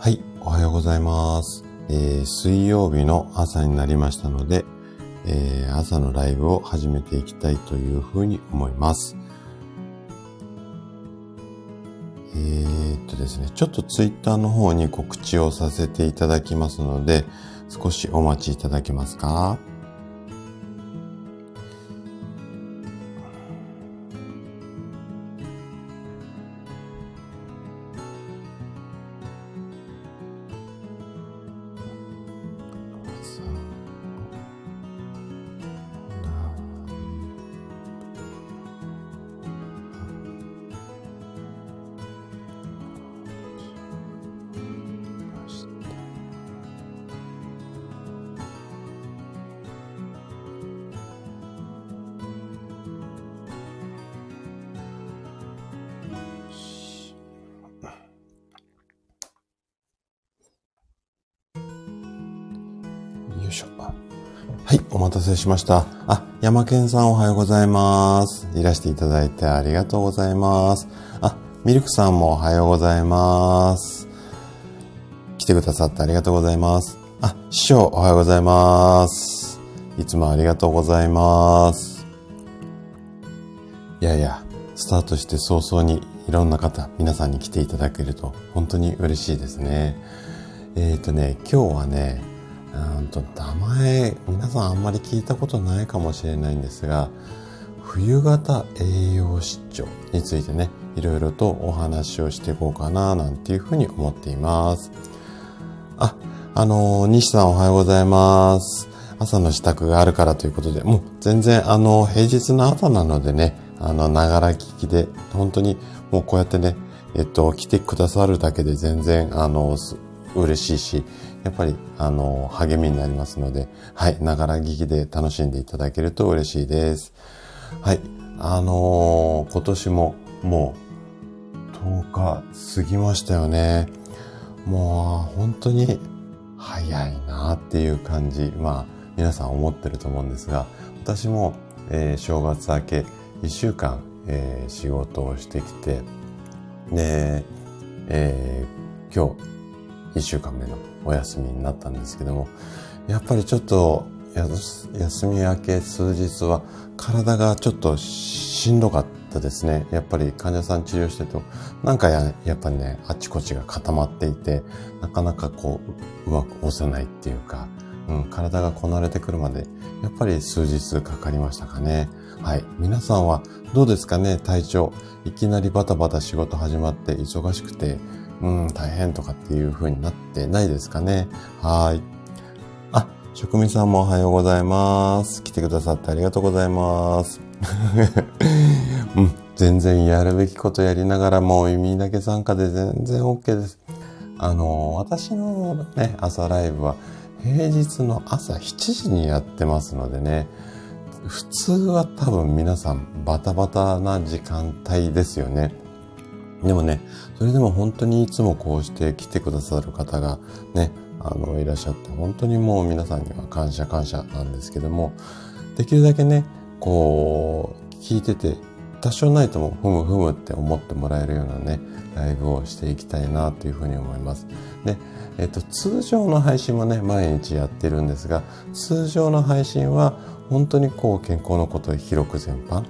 はい、おはようございます。えー水曜日の朝になりましたので、えー朝のライブを始めていきたいというふうに思います。えーっとですね、ちょっとツイッターの方に告知をさせていただきますので、少しお待ちいただけますか？しました。あ、山健さんおはようございます。いらしていただいてありがとうございます。あ、ミルクさんもおはようございます。来てくださってありがとうございます。あ、師匠おはようございます。いつもありがとうございます。いやいや、スタートして早々にいろんな方、皆さんに来ていただけると本当に嬉しいですね。えっ、ー、とね、今日はね、うんと名前皆さんあんまり聞いたことないかもしれないんですが冬型栄養失調についてねいろいろとお話をしていこうかななんていうふうに思っています。ああの西さんおはようございます。朝の支度があるからということでもう全然あの平日の朝なのでねあのながら聞きで本当にもうこうやってねえっと来てくださるだけで全然あの嬉しいしやっぱり、あの、励みになりますので、はい、ながら聞きで楽しんでいただけると嬉しいです。はい、あのー、今年ももう10日過ぎましたよね。もう本当に早いなっていう感じ、まあ皆さん思ってると思うんですが、私も、えー、正月明け1週間、えー、仕事をしてきて、で、えー、今日1週間目のお休みになったんですけども、やっぱりちょっと休み明け数日は体がちょっとしんどかったですね。やっぱり患者さん治療してると、なんかややっぱりね、あちこちが固まっていて、なかなかこう、うまく押せないっていうか、うん、体がこなれてくるまで、やっぱり数日かかりましたかね。はい。皆さんはどうですかね体調。いきなりバタバタ仕事始まって忙しくて、うん、大変とかっていう風になってないですかね。はい。あ、職人さんもおはようございます。来てくださってありがとうございます。うん、全然やるべきことやりながらもう耳だけ参加で全然 OK です。あの、私のね、朝ライブは平日の朝7時にやってますのでね、普通は多分皆さんバタバタな時間帯ですよね。でもね、それでも本当にいつもこうして来てくださる方がね、あの、いらっしゃって、本当にもう皆さんには感謝感謝なんですけども、できるだけね、こう、聞いてて、多少ないともふむふむって思ってもらえるようなね、ライブをしていきたいなというふうに思います。で、えっと、通常の配信もね、毎日やってるんですが、通常の配信は本当にこう、健康のことを広く全般。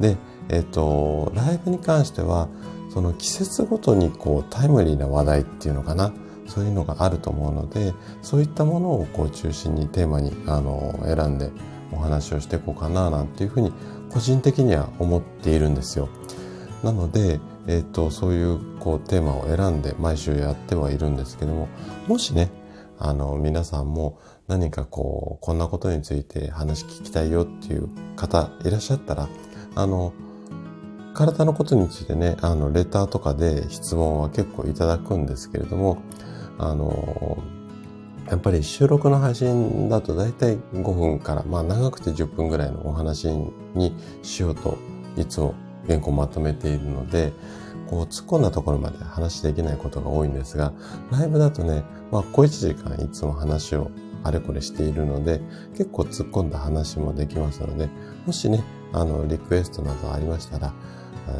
で、えっと、ライブに関しては、その季節ごとにこうタイムリーな話題っていうのかなそういうのがあると思うのでそういったものをこう中心にテーマにあの選んでお話をしていこうかななんていうふうに個人的には思っているんですよ。なので、えーと、そういうこうテーマを選んで毎週やってはいるんですけどももしねあの皆さんも何かこうこんなことについて話聞きたいよっていう方いらっしゃったらあの体のことについてね、あの、レターとかで質問は結構いただくんですけれども、あの、やっぱり収録の配信だと大体5分から、まあ長くて10分ぐらいのお話にしようといつも原稿をまとめているので、こう突っ込んだところまで話できないことが多いんですが、ライブだとね、まあ小1時間いつも話をあれこれしているので、結構突っ込んだ話もできますので、もしね、あの、リクエストなどありましたら、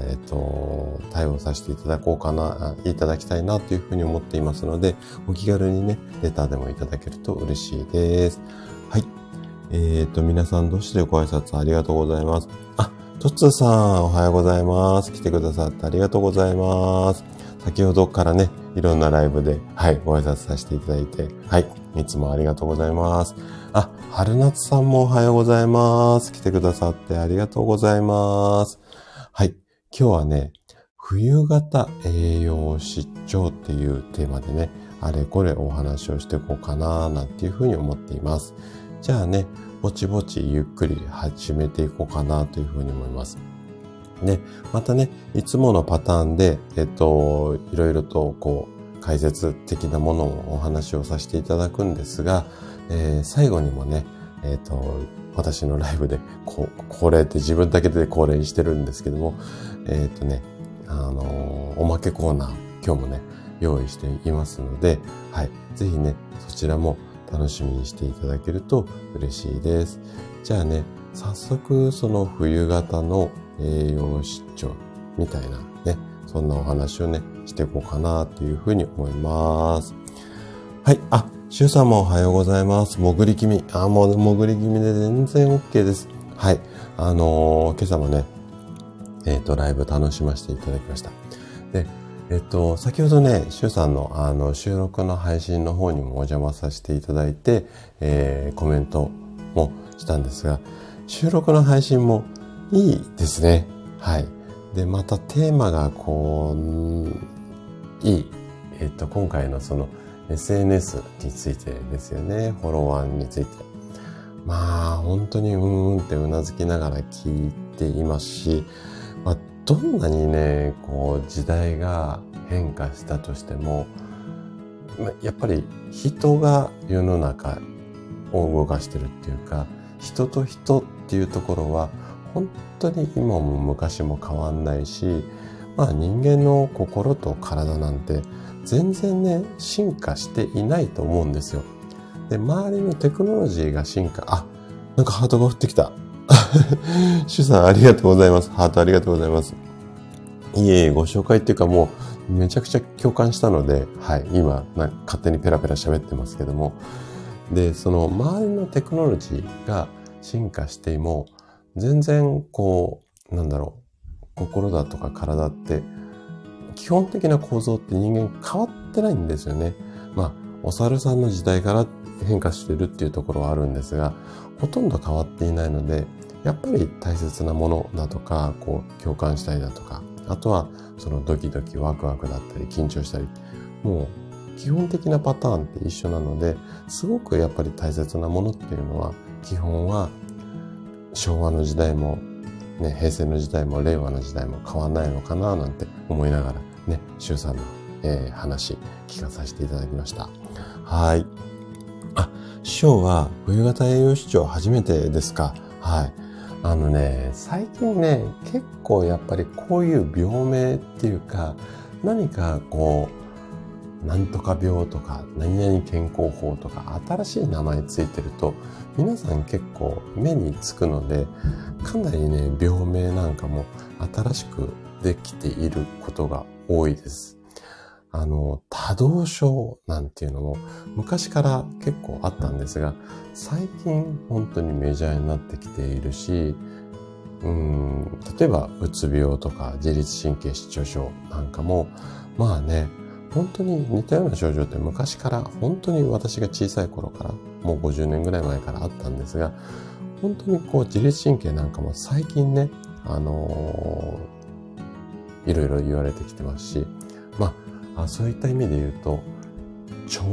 えっ、と、対応させていただこうかな、いただきたいなというふうに思っていますので、お気軽にね、レターでもいただけると嬉しいです。はい。えっ、と、皆さんどうしてご挨拶ありがとうございます？あ、トッツーさん、おはようございます。来てくださってありがとうございます。先ほどからね、いろんなライブで、はい、ご挨拶させていただいて、はい、いつもありがとうございます。あ、春夏さんもおはようございます。来てくださってありがとうございます。今日はね、冬型栄養失調っていうテーマでね、あれこれお話をしていこうかななんていうふうに思っています。じゃあね、ぼちぼちゆっくり始めていこうかなというふうに思います。で、またね、いつものパターンで、えっと、いろいろとこう、解説的なものをお話をさせていただくんですが、えー、最後にもね、えっ、と、私のライブで、こ恒例って自分だけで恒例にしてるんですけども、えっ、とね、あのー、おまけコーナー、今日もね、用意していますので、はい、ぜひね、そちらも楽しみにしていただけると嬉しいです。じゃあね、早速その冬型の栄養失調みたいなね、そんなお話をね、していこうかなというふうに思います。はい。あ、シュウさんもおはようございます。潜り気味。あ、もう潜り気味で全然 OK です。はい。あのー、今朝もね、えっ、ー、と、ライブ楽しませていただきました。で、えっ、ー、と、先ほどね、シュウさんのあの収録の配信の方にもお邪魔させていただいて、えー、コメントもしたんですが、収録の配信もいいですね。はい。で、またテーマがこう、いい。えっと、今回のその SNS についてですよね。フォロワーについて。まあ、本当にうんうんってうなずきながら聞いていますし、まあ、どんなにね、こう、時代が変化したとしても、まあやっぱり人が世の中を動かしてるっていうか、人と人っていうところは本当に今も昔も変わんないし、まあ人間の心と体なんて全然ね、進化していないと思うんですよ。で、周りのテクノロジーが進化、あ、なんかハートが降ってきた。シュさんありがとうございます。ハートありがとうございます。いえいえ、ご紹介っていうかもうめちゃくちゃ共感したので、はい、今、勝手にペラペラ喋ってますけども、で、その周りのテクノロジーが進化しても、全然こう、なんだろう、心だとか体って、基本的な構造って人間変わってないんですよね。まあ、お猿さんの時代から変化してるっていうところはあるんですが、ほとんど変わっていないので、やっぱり大切なものだとか、こう、共感したりだとか、あとは、そのドキドキワクワクだったり、緊張したり、もう、基本的なパターンって一緒なので、すごくやっぱり大切なものっていうのは、基本は昭和の時代も、ね、平成の時代も令和の時代も変わんないのかななんて思いながらね、周さんの、えー、話聞かさせていただきました。はい。あ、師匠は冬型栄養失調初めてですか？はい。あのね、最近ね、結構やっぱりこういう病名っていうか、何かこう、なんとか病とか、何々健康法とか、新しい名前ついてると、皆さん結構目につくので、かなりね、病名なんかも新しくできていることが多いです。あの、多動症なんていうのも昔から結構あったんですが、最近本当にメジャーになってきているし、うん、例えばうつ病とか自律神経失調症なんかも、まあね、本当に似たような症状って昔から本当に私が小さい頃からもう50年ぐらい前からあったんですが本当にこう自律神経なんかも最近ねあのー、いろいろ言われてきてますしあそういった意味で言うと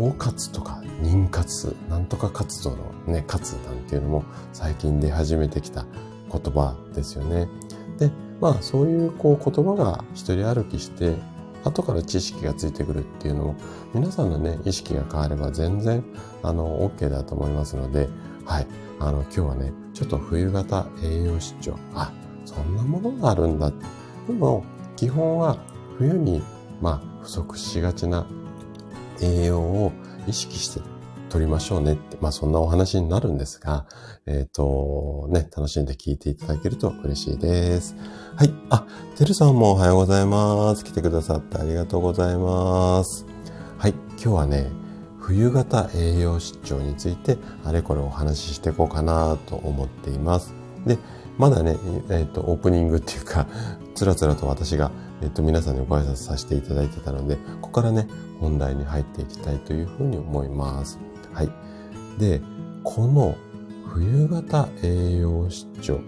腸活とか妊活なんとか活動のね活なんていうのも最近出始めてきた言葉ですよね。でまあそういうこう言葉が一人歩きして後から知識がついてくるっていうのも、皆さんのね、意識が変われば全然、あの、OK だと思いますので、はい。あの、今日はね、ちょっと冬型栄養失調。あ、そんなものがあるんだ。でも、基本は冬に、まあ、不足しがちな栄養を意識して取りましょうねって、まあそんなお話になるんですが、えっ、ー、と、ね、楽しんで聞いていただけると嬉しいです。はい。あ、てるさんもおはようございます。来てくださってありがとうございます。はい。今日はね、冬型栄養失調についてあれこれお話ししていこうかなと思っています。で、まだね、えっ、ー、と、オープニングっていうか、つらつらと私が、えっ、と、皆さんにご挨拶させていただいてたので、ここからね、本題に入っていきたいというふうに思います。はい。で、この冬型栄養失調、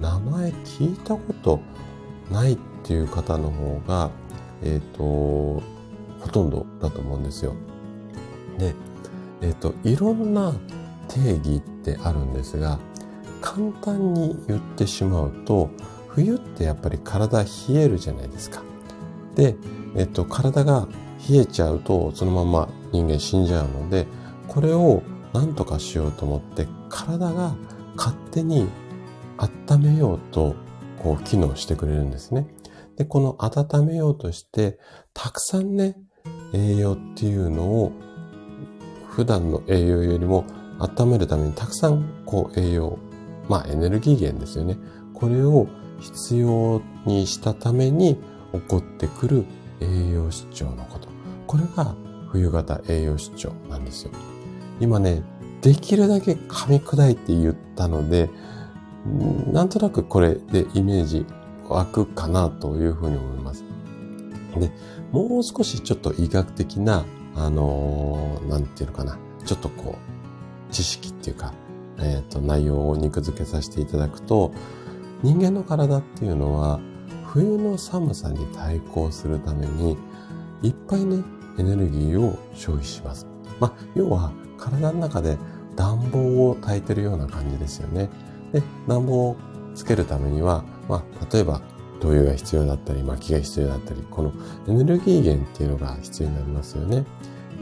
名前聞いたことないっていう方の方が、えっ、と、ほとんどだと思うんですよ。で、えっ、と、いろんな定義ってあるんですが、簡単に言ってしまうと、冬ってやっぱり体冷えるじゃないですか。で、えっ、と、体が冷えちゃうと、そのまま人間死んじゃうので、これを何とかしようと思って体が勝手に温めようとこう機能してくれるんですね。で、この温めようとしてたくさんね、栄養っていうのを普段の栄養よりも温めるためにたくさんこう栄養、まあエネルギー源ですよね。これを必要にしたために起こってくる栄養失調のこと。これが冬型栄養失調なんですよ。今ね、できるだけ噛み砕いて言ったので、なんとなくこれでイメージ湧くかなというふうに思います。で、もう少しちょっと医学的な、あのー、なんていうのかな、ちょっとこう、知識っていうか、えっ、ー、と、内容を肉付けさせていただくと、人間の体っていうのは、冬の寒さに対抗するために、いっぱいね、エネルギーを消費します。まあ、要は、体の中で暖房を焚いてるような感じですよね。で、暖房をつけるためには、まあ、例えば、灯油が必要だったり、薪が必要だったり、このエネルギー源っていうのが必要になりますよね。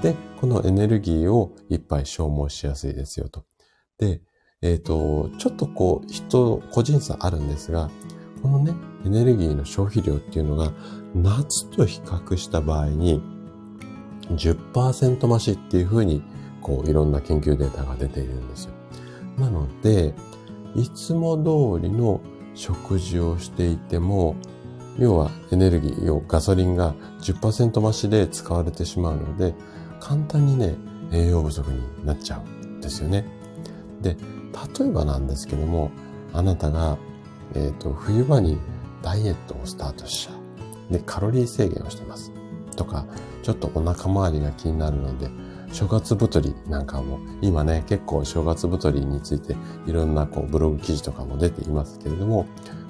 で、このエネルギーをいっぱい消耗しやすいですよと。で、えっ、ー、と、ちょっとこう、人、個人差あるんですが、このね、エネルギーの消費量っていうのが、夏と比較した場合に、10%増しっていうふうにこう、いろんな研究データが出ているんですよ。なので、いつも通りの食事をしていても、要はエネルギー、要ガソリンが10%増しで使われてしまうので、簡単にね、栄養不足になっちゃうんですよね。で、例えばなんですけども、あなたが、えっ、ー、と、冬場にダイエットをスタートしちゃう。で、カロリー制限をしてます。とか、ちょっとお腹周りが気になるので、正月太りなんかも、今ね、結構正月太りについていろんなこうブログ記事とかも出ていますけれども、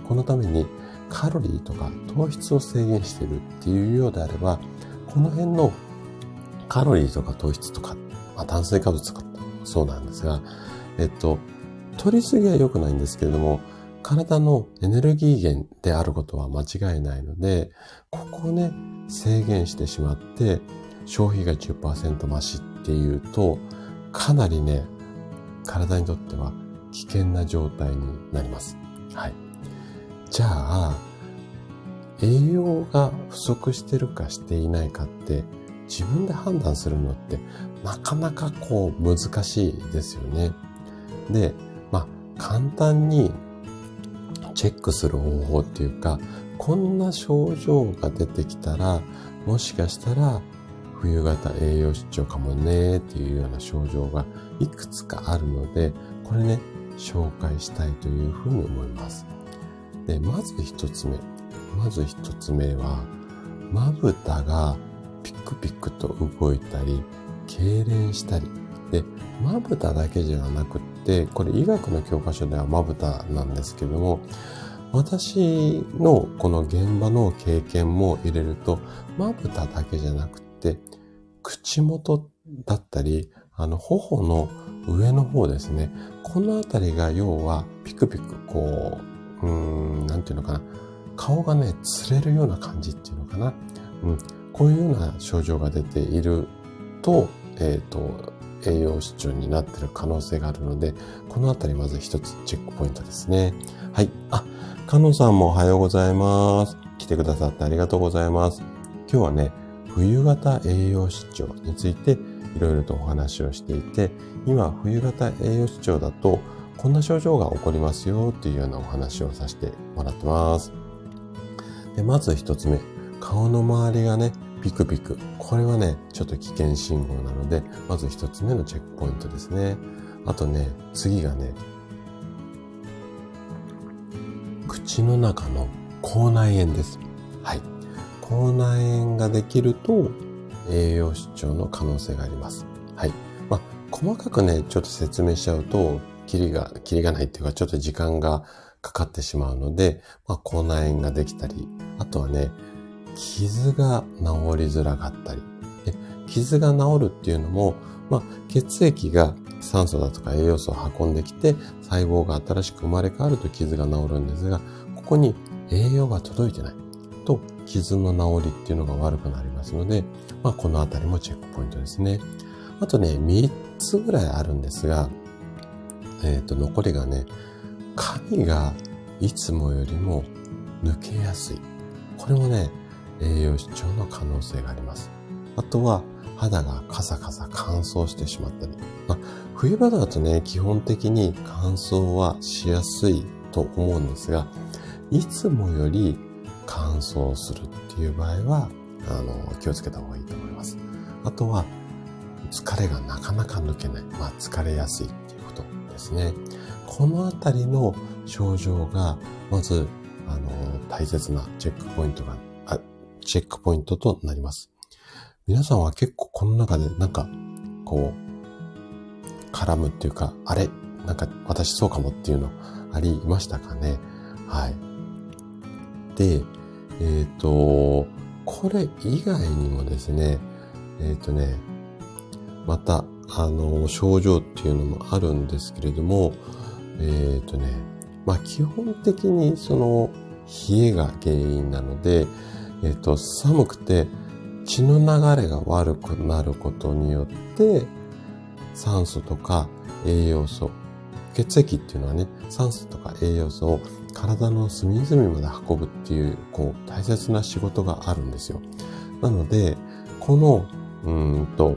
このためにカロリーとか糖質を制限してるっていうようであれば、この辺のカロリーとか糖質とか、まあ、炭水化物とかそうなんですが、えっと、取りすぎは良くないんですけれども、体のエネルギー源であることは間違いないので、ここをね、制限してしまって、消費が10%増しっていうと、かなりね、体にとっては危険な状態になります。はい。じゃあ、栄養が不足してるかしていないかって自分で判断するのってなかなかこう難しいですよね。で、まあ簡単にチェックする方法っていうか、こんな症状が出てきたら、もしかしたら冬型栄養失調かもねっていうような症状がいくつかあるので、これね、紹介したいというふうに思います。で、まず一つ目。まず一つ目は、まぶたがピクピクと動いたり、痙攣したり。で、まぶただけじゃなくって、これ医学の教科書ではまぶたなんですけども、私のこの現場の経験も入れると、まぶただけじゃなくて、口元だったり、あの、頬の上の方ですね。このあたりが要はピクピクこう、うーん、なんていうのかな。顔がね、釣れるような感じっていうのかな。うん。こういうような症状が出ていると、えっ、ー、と、栄養失調になってる可能性があるので、このあたりまず一つチェックポイントですね。はい。あ、かのさんもおはようございます。来てくださってありがとうございます。今日はね、冬型栄養失調についていろいろとお話をしていて、今、冬型栄養失調だと、こんな症状が起こりますよっていうようなお話をさせてもらってます。で、まず一つ目。顔の周りがね、ピクピク。これはね、ちょっと危険信号なので、まず一つ目のチェックポイントですね。あとね、次がね、口の中の口内炎です。はい。口内炎ができると栄養失調の可能性があります。はい。まあ、細かくね、ちょっと説明しちゃうと、キリが、キリがないっていうか、ちょっと時間がかかってしまうので、まあ、口内炎ができたり、あとはね、傷が治りづらかったり、傷が治るっていうのも、まあ、血液が酸素だとか栄養素を運んできて、細胞が新しく生まれ変わると傷が治るんですが、ここに栄養が届いてないと、傷の治りっていうのが悪くなりますので、まあ、このあたりもチェックポイントですね。あとね、3つぐらいあるんですが、えっ、ー、と、残りがね、髪がいつもよりも抜けやすい。これもね、栄養失調の可能性があります。あとは、肌がカサカサ乾燥してしまったり。まあ、冬場だとね、基本的に乾燥はしやすいと思うんですが、いつもより乾燥するっていう場合は、あの、気をつけた方がいいと思います。あとは、疲れがなかなか抜けない。まあ、疲れやすいっていうことですね。このあたりの症状が、まず、あの、大切なチェックポイントが、チェックポイントとなります。皆さんは結構この中でなんか、こう、絡むっていうか、あれ？なんか私そうかもっていうのありましたかね？はい。で、えっ、ー、と、これ以外にもですね、えっ、ー、とね、また、あの、症状っていうのもあるんですけれども、えっ、ー、とね、まあ基本的にその冷えが原因なので、えっ、と、寒くて血の流れが悪くなることによって、酸素とか栄養素、血液っていうのはね、酸素とか栄養素を体の隅々まで運ぶっていう、こう、大切な仕事があるんですよ。なので、この、うんと、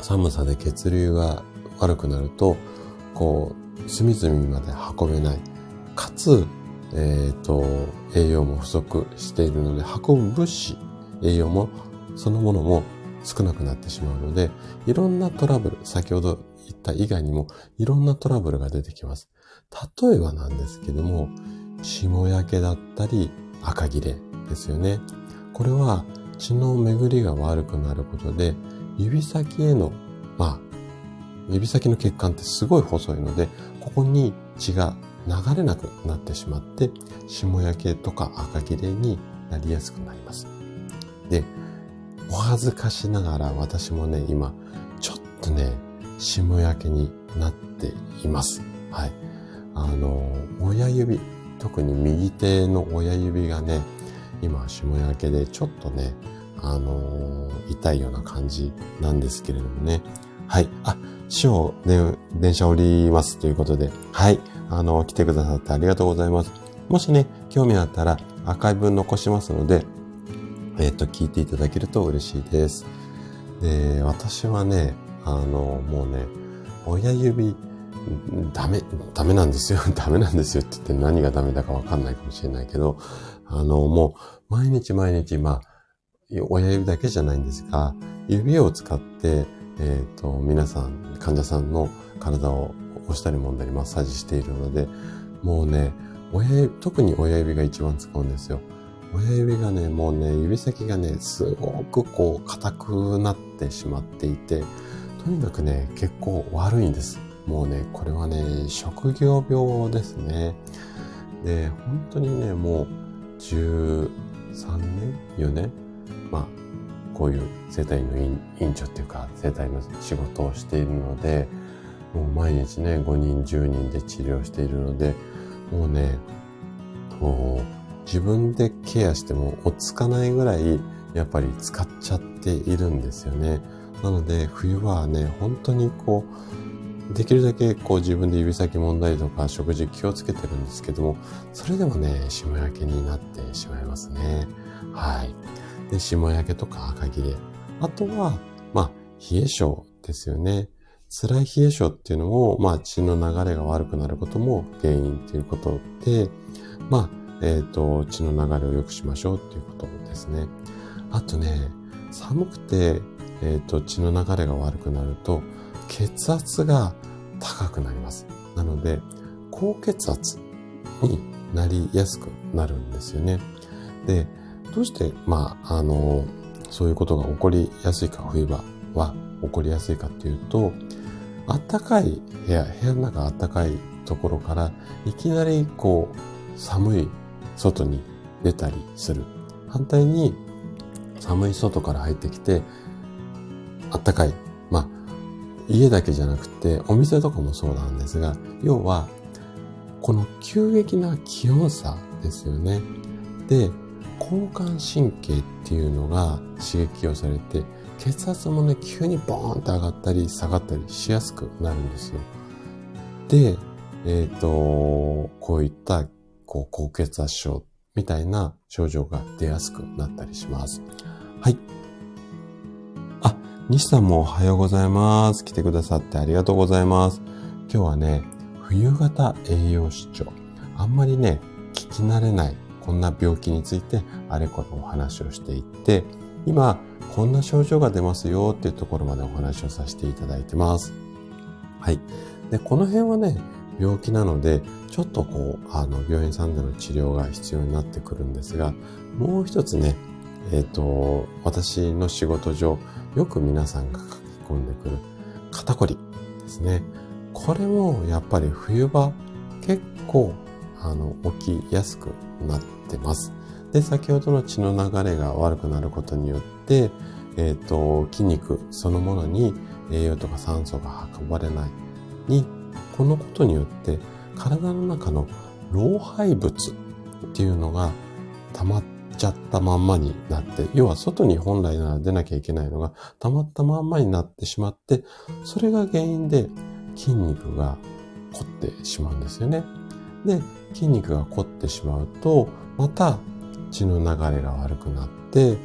寒さで血流が悪くなると、こう、隅々まで運べない。かつ、えっ、ー、と、栄養も不足しているので、運ぶ物資、栄養も、そのものも少なくなってしまうので、いろんなトラブル、先ほど言った以外にも、いろんなトラブルが出てきます。例えばなんですけども、霜焼けだったり、赤切れですよね。これは血の巡りが悪くなることで、指先への、まあ、指先の血管ってすごい細いので、ここに血が流れなくなってしまって、霜焼けとか赤切れになりやすくなります。で、お恥ずかしながら私もね、今、ちょっとね、霜焼けになっています。はい。あの、親指、特に右手の親指がね、今、霜焼けでちょっとね、あの、痛いような感じなんですけれどもね。はい。あ、師匠、電車降りますということで、はい。あの、来てくださってありがとうございます。もしね、興味あったら、アーカイブ残しますので、えっ、ー、と、聞いていただけると嬉しいです。で、私はね、あの、もうね、親指、ダメ、ダメなんですよ。ダメなんですよって言って何がダメだかわかんないかもしれないけど、あの、もう、毎日毎日、まあ、親指だけじゃないんですが、指を使って、えっ、ー、と、皆さん、患者さんの体を押したり揉んだりマッサージしているので、もうね、親指、特に親指が一番使うんですよ。親指がね、もうね、指先がね、すごくこう、硬くなってしまっていて、とにかくね、結構悪いんです。もうね、これはね、職業病ですね。で、本当にね、もう13年 ?4 年まあ、こういう生体の院長っていうか、生体の仕事をしているので、もう毎日ね、5人、10人で治療しているので、もうね、もう自分でケアしても落ち着かないぐらい、やっぱり使っちゃっているんですよね。なので、冬はね、本当にこう、できるだけこう自分で指先揉んだりとか食事気をつけてるんですけども、それでもね、霜焼けになってしまいますね。はい。で、霜焼けとか赤切れ。あとは、まあ、冷え性ですよね。辛い冷え性っていうのも、まあ血の流れが悪くなることも原因っていうことで、まあ、えっ、ー、と、血の流れを良くしましょうっていうことですね。あとね、寒くて、えっ、ー、と、血の流れが悪くなると、血圧が高くなります。なので、高血圧になりやすくなるんですよね。で、どうして、まあ、あの、そういうことが起こりやすいか、冬場は起こりやすいかっていうと、あったかい部屋、部屋の中あったかいところから、いきなりこう、寒い外に出たりする。反対に、寒い外から入ってきて、あったかい。まあ、家だけじゃなくて、お店とかもそうなんですが、要は、この急激な気温差ですよね。で、交感神経っていうのが刺激をされて、血圧もね、急にボーンと上がったり下がったりしやすくなるんですよ。で、えっ、ー、と、こういった、こう、高血圧症みたいな症状が出やすくなったりします。はい。あ、西さんもおはようございます。来てくださってありがとうございます。今日はね、冬型栄養失調。あんまりね、聞き慣れないこんな病気についてあれこれお話をしていって、今、こんな症状が出ますよっていうところまでお話をさせていただいてます。はい。で、この辺はね、病気なので、ちょっとこう、あの、病院さんでの治療が必要になってくるんですが、もう一つね、えっ、ー、と、私の仕事上、よく皆さんが書き込んでくる肩こりですね。これもやっぱり冬場結構あの起きやすくなってます。で、先ほどの血の流れが悪くなることによって、えっ、ー、と、筋肉そのものに栄養とか酸素が運ばれないに、このことによって体の中の老廃物っていうのが溜まっちゃったまんまになって、要は外に本来なら出なきゃいけないのが溜まったまんまになってしまって、それが原因で筋肉が凝ってしまうんですよね。で、筋肉が凝ってしまうと、また血の流れが悪くなって、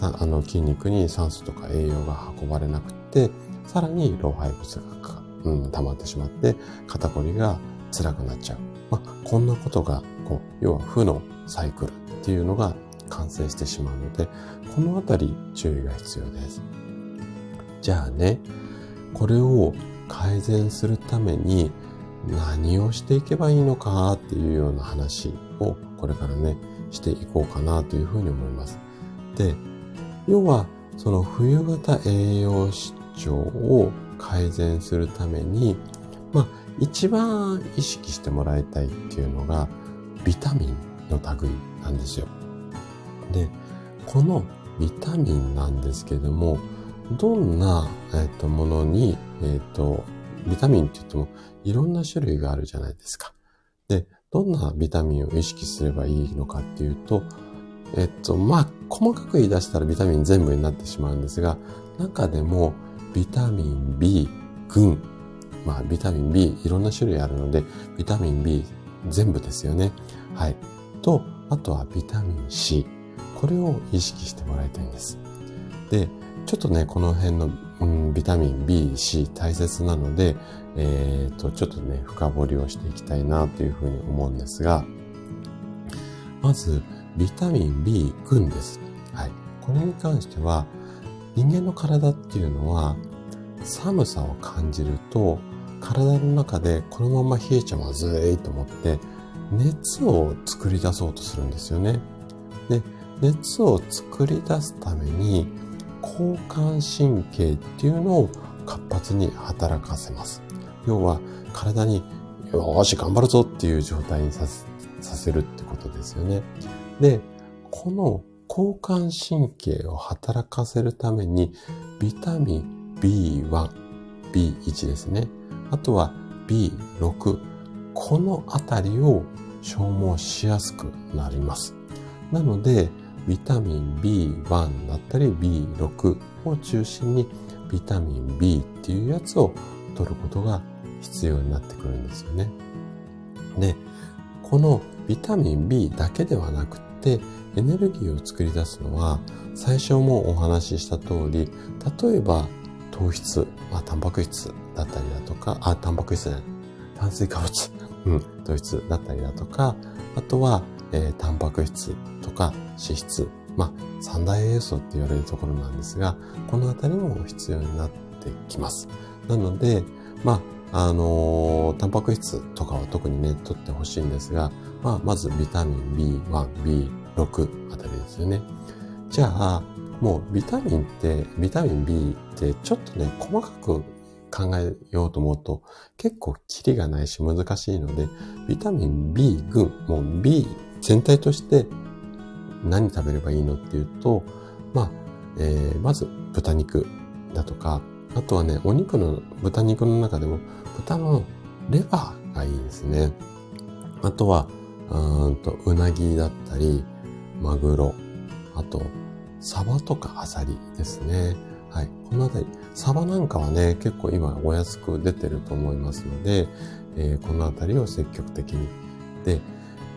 あの筋肉に酸素とか栄養が運ばれなくて、さらに老廃物が、うん、溜まってしまって、肩こりが辛くなっちゃう。まあ、こんなことが、こう、要は負のサイクルっていうのが完成してしまうので、このあたり注意が必要です。じゃあね、これを改善するために何をしていけばいいのかっていうような話をこれからね、していこうかなというふうに思います。で、要は、その冬型栄養失調を改善するために、まあ、一番意識してもらいたいっていうのが、ビタミンの類なんですよ。で、このビタミンなんですけども、どんな、えっと、ものに、えっと、ビタミンって言ってもいろんな種類があるじゃないですか。どんなビタミンを意識すればいいのかっていうと、えっと、まあ、細かく言い出したらビタミン全部になってしまうんですが、中でもビタミン B 群、まあ、ビタミン B いろんな種類あるので、ビタミン B 全部ですよね。はい。と、あとはビタミン C。これを意識してもらいたいんです。で、ちょっとね、この辺の、うん、ビタミン B、C 大切なので、えっ、ー、と、ちょっとね、深掘りをしていきたいなというふうに思うんですが、まず、ビタミン B 群です。はい。これに関しては、人間の体っていうのは、寒さを感じると、体の中でこのまま冷えちゃまずいと思って、熱を作り出そうとするんですよね。で、熱を作り出すために、交感神経っていうのを活発に働かせます。要は体によし頑張るぞっていう状態にさせるってことですよね。で、この交感神経を働かせるためにビタミン B1、B1 ですね。あとは B6、このあたりを消耗しやすくなります。なので、ビタミン B1 だったり B6 を中心にビタミン B っていうやつを取ることが必要になってくるんですよね。で、このビタミン B だけではなくてエネルギーを作り出すのは最初もお話しした通り例えば糖質、まあ、タンパク質だったりだとか、あ、タンパク質じゃない、炭水化物、うん、糖質だったりだとか、あとは、えー、タンパク質とか脂質、まあ、三大栄養素って言われるところなんですが、このあたりも必要になってきます。なので、まあ、あのー、タンパク質とかは特にね、取ってほしいんですが、まあ、まずビタミン B1、B6 あたりですよね。じゃあ、もうビタミンって、ビタミン B ってちょっとね、細かく考えようと思うと結構キリがないし難しいので、ビタミン B 群、もう B 全体として何食べればいいのっていうと、まあ、えー、まず豚肉だとか、あとはね、お肉の、豚肉の中でも豚のレバーがいいですね。あとは、うんと、うなぎだったり、マグロ、あと、サバとかアサリですね。はい。このあたり、サバなんかはね、結構今お安く出てると思いますので、えー、このあたりを積極的に。で、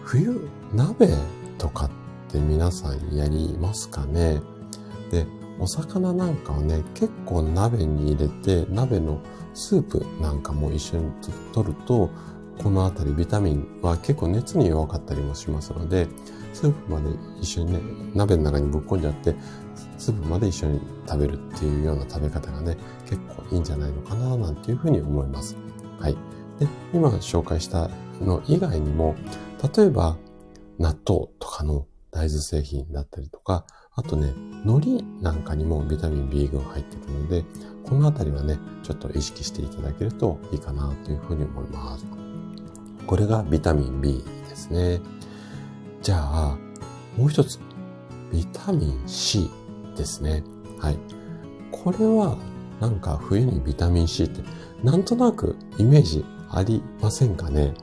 冬、鍋とかって皆さんやりますかね？で、お魚なんかはね、結構鍋に入れて、鍋のスープなんかも一緒に取ると、このあたりビタミンは結構熱に弱かったりもしますので、スープまで一緒にね、鍋の中にぶっ込んじゃって、スープまで一緒に食べるっていうような食べ方がね、結構いいんじゃないのかな、なんていうふうに思います。はい。で、今紹介したの以外にも、例えば、納豆とかの大豆製品だったりとか、あとね、海苔なんかにもビタミン B 群入ってくるので、このあたりはね、ちょっと意識していただけるといいかなというふうに思います。これがビタミン B ですね。じゃあ、もう一つ、ビタミン C ですね。はい。これは、なんか冬にビタミン C って、なんとなくイメージありませんかね？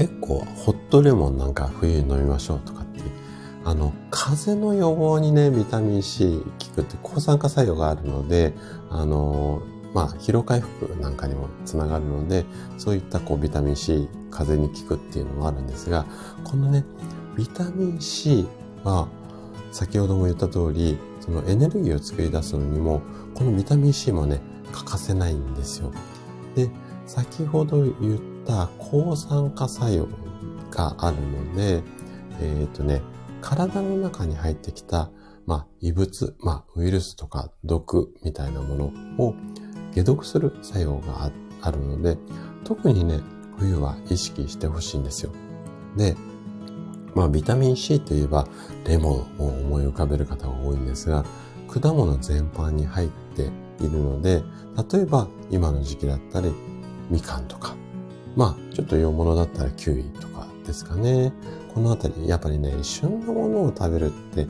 結構、ホットレモンなんか冬に飲みましょうとかって、あの、風邪の予防にね、ビタミン C 効くって抗酸化作用があるので、あの、まあ、疲労回復なんかにもつながるので、そういったこうビタミン C、風邪に効くっていうのもあるんですが、このね、ビタミン C は、先ほども言った通り、そのエネルギーを作り出すのにも、このビタミン C もね、欠かせないんですよ。で、先ほど言った抗酸化作用があるので、えっ、ー、とね、体の中に入ってきた、まあ、異物、まあ、ウイルスとか毒みたいなものを解毒する作用があるので、特にね、冬は意識してほしいんですよ。で、まあ、ビタミン C といえば、レモンを思い浮かべる方が多いんですが、果物全般に入っているので、例えば今の時期だったり、みかんとか、まあ、ちょっと洋物だったらキウイとかですかね。このあたり、やっぱりね、旬のものを食べるって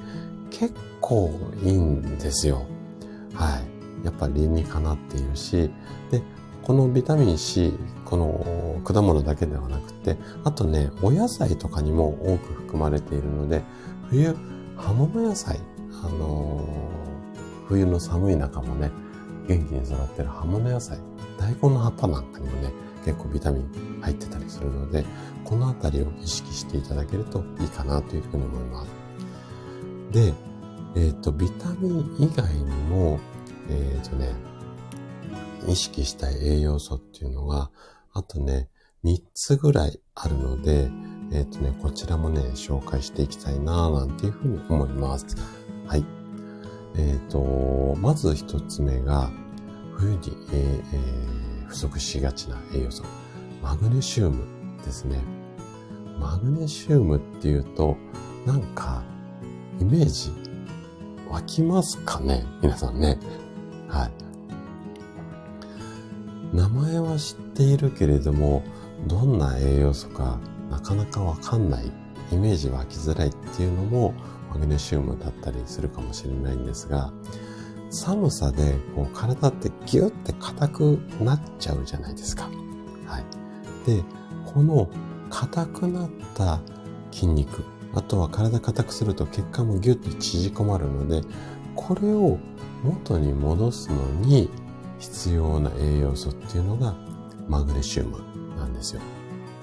結構いいんですよ。はい。やっぱり理にかなっているし、で、このビタミン C、この果物だけではなくて、あとね、お野菜とかにも多く含まれているので、冬、葉物野菜、あのー、冬の寒い中もね、元気に育ってる葉物野菜、大根の葉っぱなんかにもね、結構ビタミン入ってたりするので、このあたりを意識していただけるといいかなというふうに思います。で、えっ、ー、と、ビタミン以外にも、えっ、ー、とね、意識したい栄養素っていうのが、あとね、3つぐらいあるので、えっ、ー、とね、こちらもね、紹介していきたいなぁなんていうふうに思います。はい。えっ、ー、と、まず1つ目が、冬に、えーえー、不足しがちな栄養素。マグネシウムですね。マグネシウムっていうと、なんか、イメージ湧きますかね？皆さんね。はい。名前は知っているけれども、どんな栄養素かなかなかわかんない、イメージ湧きづらいっていうのもマグネシウムだったりするかもしれないんですが、寒さでこう体ってギュッて硬くなっちゃうじゃないですか。はい。で、この硬くなった筋肉、あとは体硬くすると血管もギュッて縮こまるので、これを元に戻すのに必要な栄養素っていうのがマグネシウムなんですよ。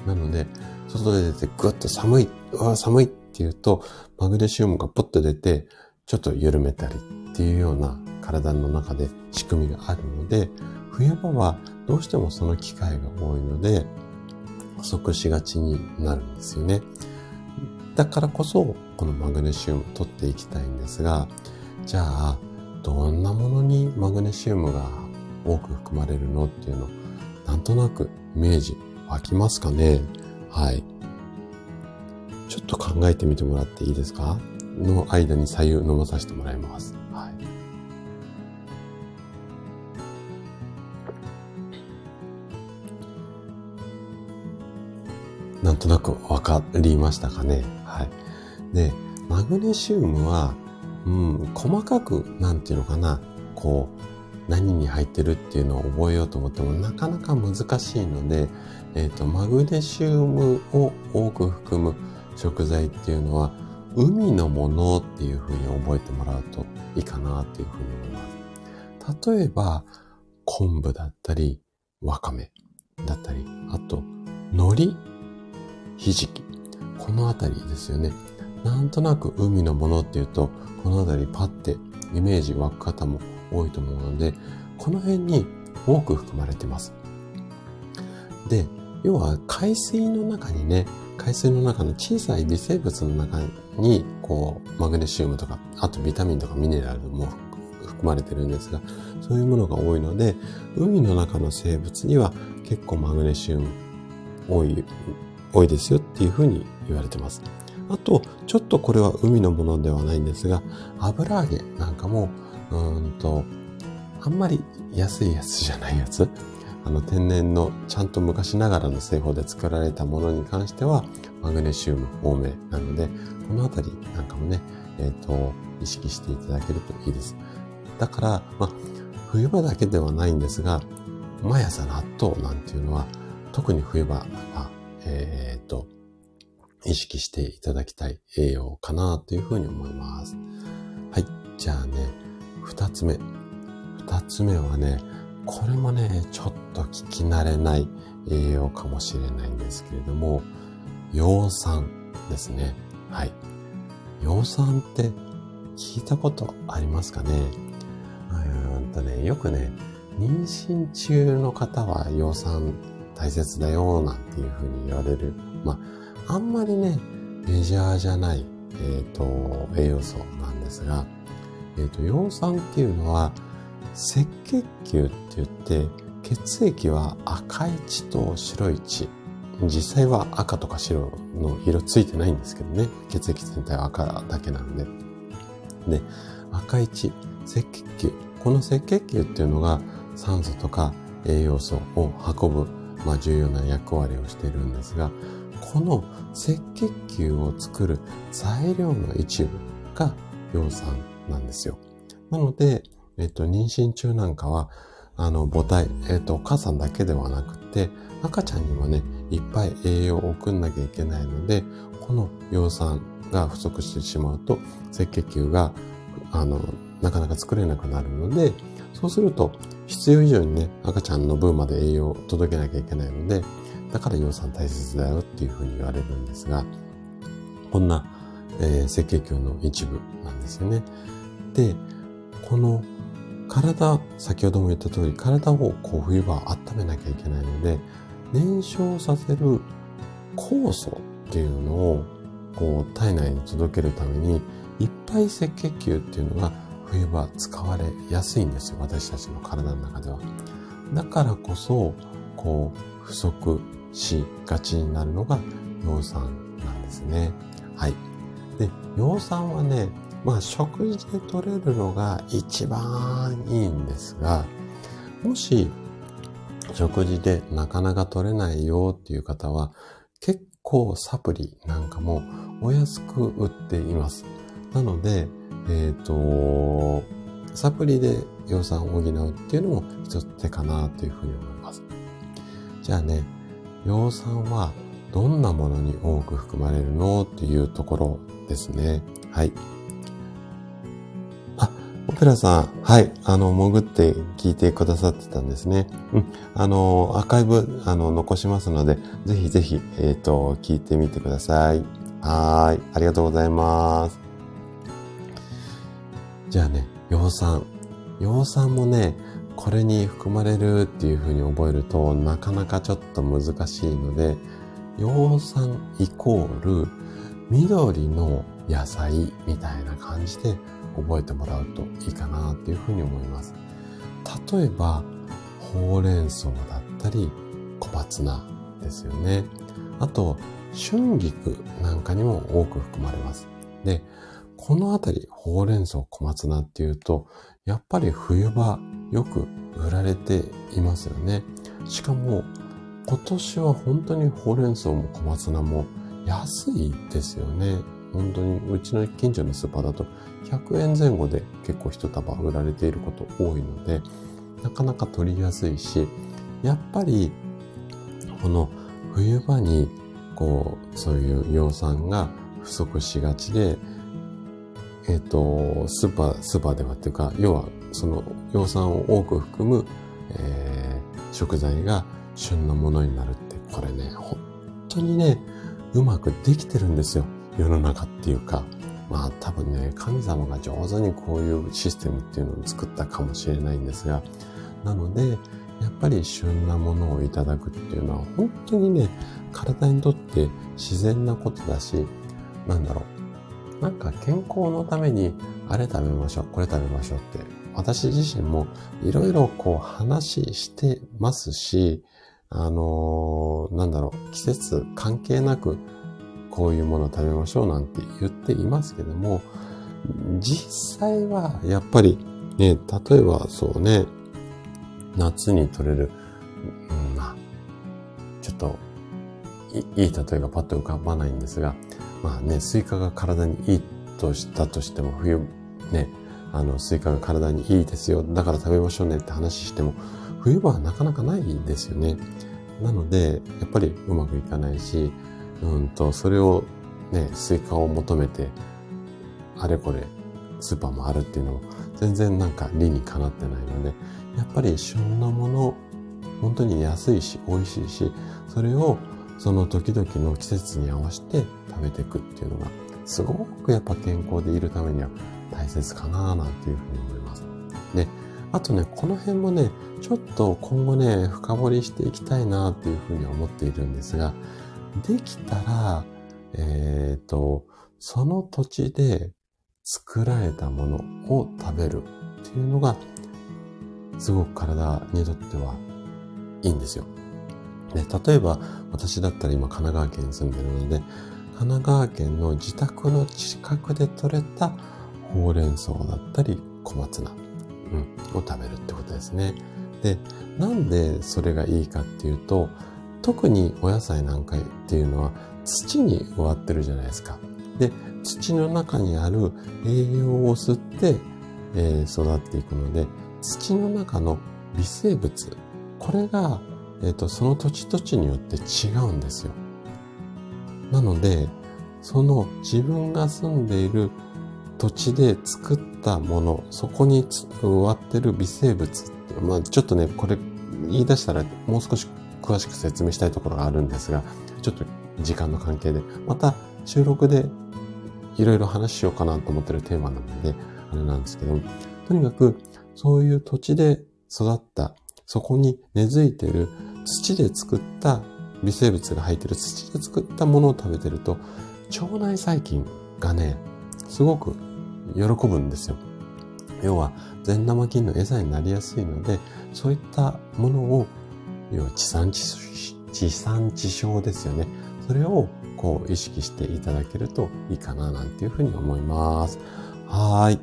なので、外で出てぐっと寒い、うわ、寒いって言うと、マグネシウムがポッと出て、ちょっと緩めたりっていうような体の中で仕組みがあるので、冬場はどうしてもその機会が多いので、不足しがちになるんですよね。だからこそ、このマグネシウム取っていきたいんですが、じゃあ、どんなものにマグネシウムが多く含まれるの？っていうの、なんとなくイメージ湧きますかねはい。ちょっと考えてみてもらっていいですか？の間に左右飲まさせてもらいます。なんとなくわかりましたかねはい。で、マグネシウムは、うん、細かく、なんていうのかな、こう、何に入ってるっていうのを覚えようと思ってもなかなか難しいので、えっ、ー、と、マグネシウムを多く含む食材っていうのは、海のものっていうふうに覚えてもらうといいかなっていうふうに思います。例えば、昆布だったり、わかめだったり、あと、海苔、ひじき。このあたりですよね。なんとなく海のものっていうと、このあたりパッてイメージ湧く方も多いと思うので、この辺に多く含まれてます。で、要は海水の中にね、海水の中の小さい微生物の中に、こう、マグネシウムとか、あとビタミンとかミネラルも含まれてるんですが、そういうものが多いので、海の中の生物には結構マグネシウム多い、多いですよっていうふうに言われてます。あと、ちょっとこれは海のものではないんですが、油揚げなんかも、うんと、あんまり安いやつじゃないやつ。あの天然のちゃんと昔ながらの製法で作られたものに関してはマグネシウム多めなので、このあたりなんかもね、えっ、ー、と、意識していただけるといいです。だから、ま、冬場だけではないんですが、毎朝納豆なんていうのは、特に冬場は、えっ、ー、と、意識していただきたい栄養かなというふうに思います。はい。じゃあね、二つ目。二つ目はね、これもね、ちょっと聞き慣れない栄養かもしれないんですけれども、葉酸ですね。はい。葉酸って聞いたことありますかね？うんとね、よくね、妊娠中の方は葉酸大切だよ、なんていうふうに言われる。まあ、あんまりね、メジャーじゃない、えっ、ー、と、栄養素なんですが、えっ、ー、と、葉酸っていうのは、赤血球って言って、血液は赤い血と白い血。実際は赤とか白の色ついてないんですけどね。血液全体は赤だけなんで。で、赤い血、赤血球。この赤血球っていうのが酸素とか栄養素を運ぶ、まあ、重要な役割をしているんですが、この赤血球を作る材料の一部が葉酸なんですよ。なので、えっと、妊娠中なんかは、あの、母体、えっと、お母さんだけではなくて、赤ちゃんにもね、いっぱい栄養を送んなきゃいけないので、この葉酸が不足してしまうと、赤血球が、あの、なかなか作れなくなるので、そうすると、必要以上にね、赤ちゃんの分まで栄養を届けなきゃいけないので、だから葉酸大切だよっていうふうに言われるんですが、こんな、えー、赤血球の一部なんですよね。で、この体、先ほども言った通り、体をこう冬場温めなきゃいけないので、燃焼させる酵素っていうのをこう体内に届けるために、いっぱい赤血球っていうのが冬場使われやすいんですよ。私たちの体の中では。だからこそ、こう、不足しがちになるのが葉酸なんですね。はい。で、葉酸はね、まあ食事で取れるのが一番いいんですが、もし食事でなかなか取れないよっていう方は、結構サプリなんかもお安く売っています。なので、えっ、ー、と、サプリで葉酸を補うっていうのも一つ手かなというふうに思います。じゃあね、葉酸はどんなものに多く含まれるのっていうところですね。はい。あオペラさん、はい、あの、潜って聞いてくださってたんですね。うん、あの、アーカイブ、あの、残しますので、ぜひぜひ、えっ、ー、と、聞いてみてください。はい、ありがとうございます。じゃあね、葉酸。葉酸もね、これに含まれるっていう風に覚えるとなかなかちょっと難しいので、葉酸イコール緑の野菜みたいな感じで覚えてもらうといいかなっていうふうに思います。例えば、ほうれん草だったり、小松菜ですよね。あと、春菊なんかにも多く含まれます。で、このあたり、ほうれん草、小松菜っていうと、やっぱり冬場よく売られていますよね。しかも、今年は本当にほうれん草も小松菜も安いですよね。本当にうちの近所のスーパーだと100円前後で結構一束売られていること多いので、なかなか取りやすいし、やっぱりこの冬場にこう、そういう葉酸が不足しがちで、えっ、ー、と、スーパー、スーパーではっていうか、要はその葉酸を多く含む、えー、食材が旬のものになるって、これね、本当にね、うまくできてるんですよ。世の中っていうか。まあ多分ね、神様が上手にこういうシステムっていうのを作ったかもしれないんですが、なので、やっぱり旬なものをいただくっていうのは本当にね、体にとって自然なことだし、なんだろう。なんか健康のために、あれ食べましょう、これ食べましょうって、私自身もいろいろこう話してますし、あのー、なんだろう、季節関係なく、こういうものを食べましょうなんて言っていますけども、実際はやっぱりね、例えばそうね、夏に取れる、うん、まあ、ちょっといいい例えがパッと浮かばないんですが、まあね、スイカが体にいいとしたとしても、冬ね、あの、スイカが体にいいですよ。だから食べましょうねって話しても、冬場はなかなかないですよね。なので、やっぱりうまくいかないし、うんと、それをね、スイカを求めて、あれこれ、スーパー回るっていうのも、全然なんか理にかなってないので、やっぱり旬のもの、本当に安いし、美味しいし、それをその時々の季節に合わせて食べていくっていうのが、すごくやっぱ健康でいるためには大切かななんていうふうに思います。で、あとね、この辺もね、ちょっと今後ね、深掘りしていきたいなっていうふうに思っているんですが、できたら、えっ、ー、と、その土地で作られたものを食べるっていうのが、すごく体にとってはいいんですよ。で、例えば私だったら今神奈川県に住んでるので、神奈川県の自宅の近くで採れたほうれん草だったり小松菜、うん、を食べるってことですね。で、なんでそれがいいかっていうと、特にお野菜なんかっていうのは土に植わってるじゃないですか。で、土の中にある栄養を吸って、えー、育っていくので、土の中の微生物、これが、えっ、ー、と、その土地土地によって違うんですよ。なので、その自分が住んでいる土地で作ったもの、そこに植わってる微生物ってまあちょっとね、これ言い出したらもう少し詳しく説明したいところがあるんですが、ちょっと時間の関係で、また収録でいろいろ話しようかなと思ってるテーマなので、あれなんですけど、とにかくそういう土地で育った、そこに根付いてる土で作った微生物が入ってる土で作ったものを食べてると、腸内細菌がね、すごく喜ぶんですよ。要は、善玉菌の餌になりやすいので、そういったものを、要は地産地地産地消ですよね。それをこう意識していただけるといいかななんていうふうに思います。はい。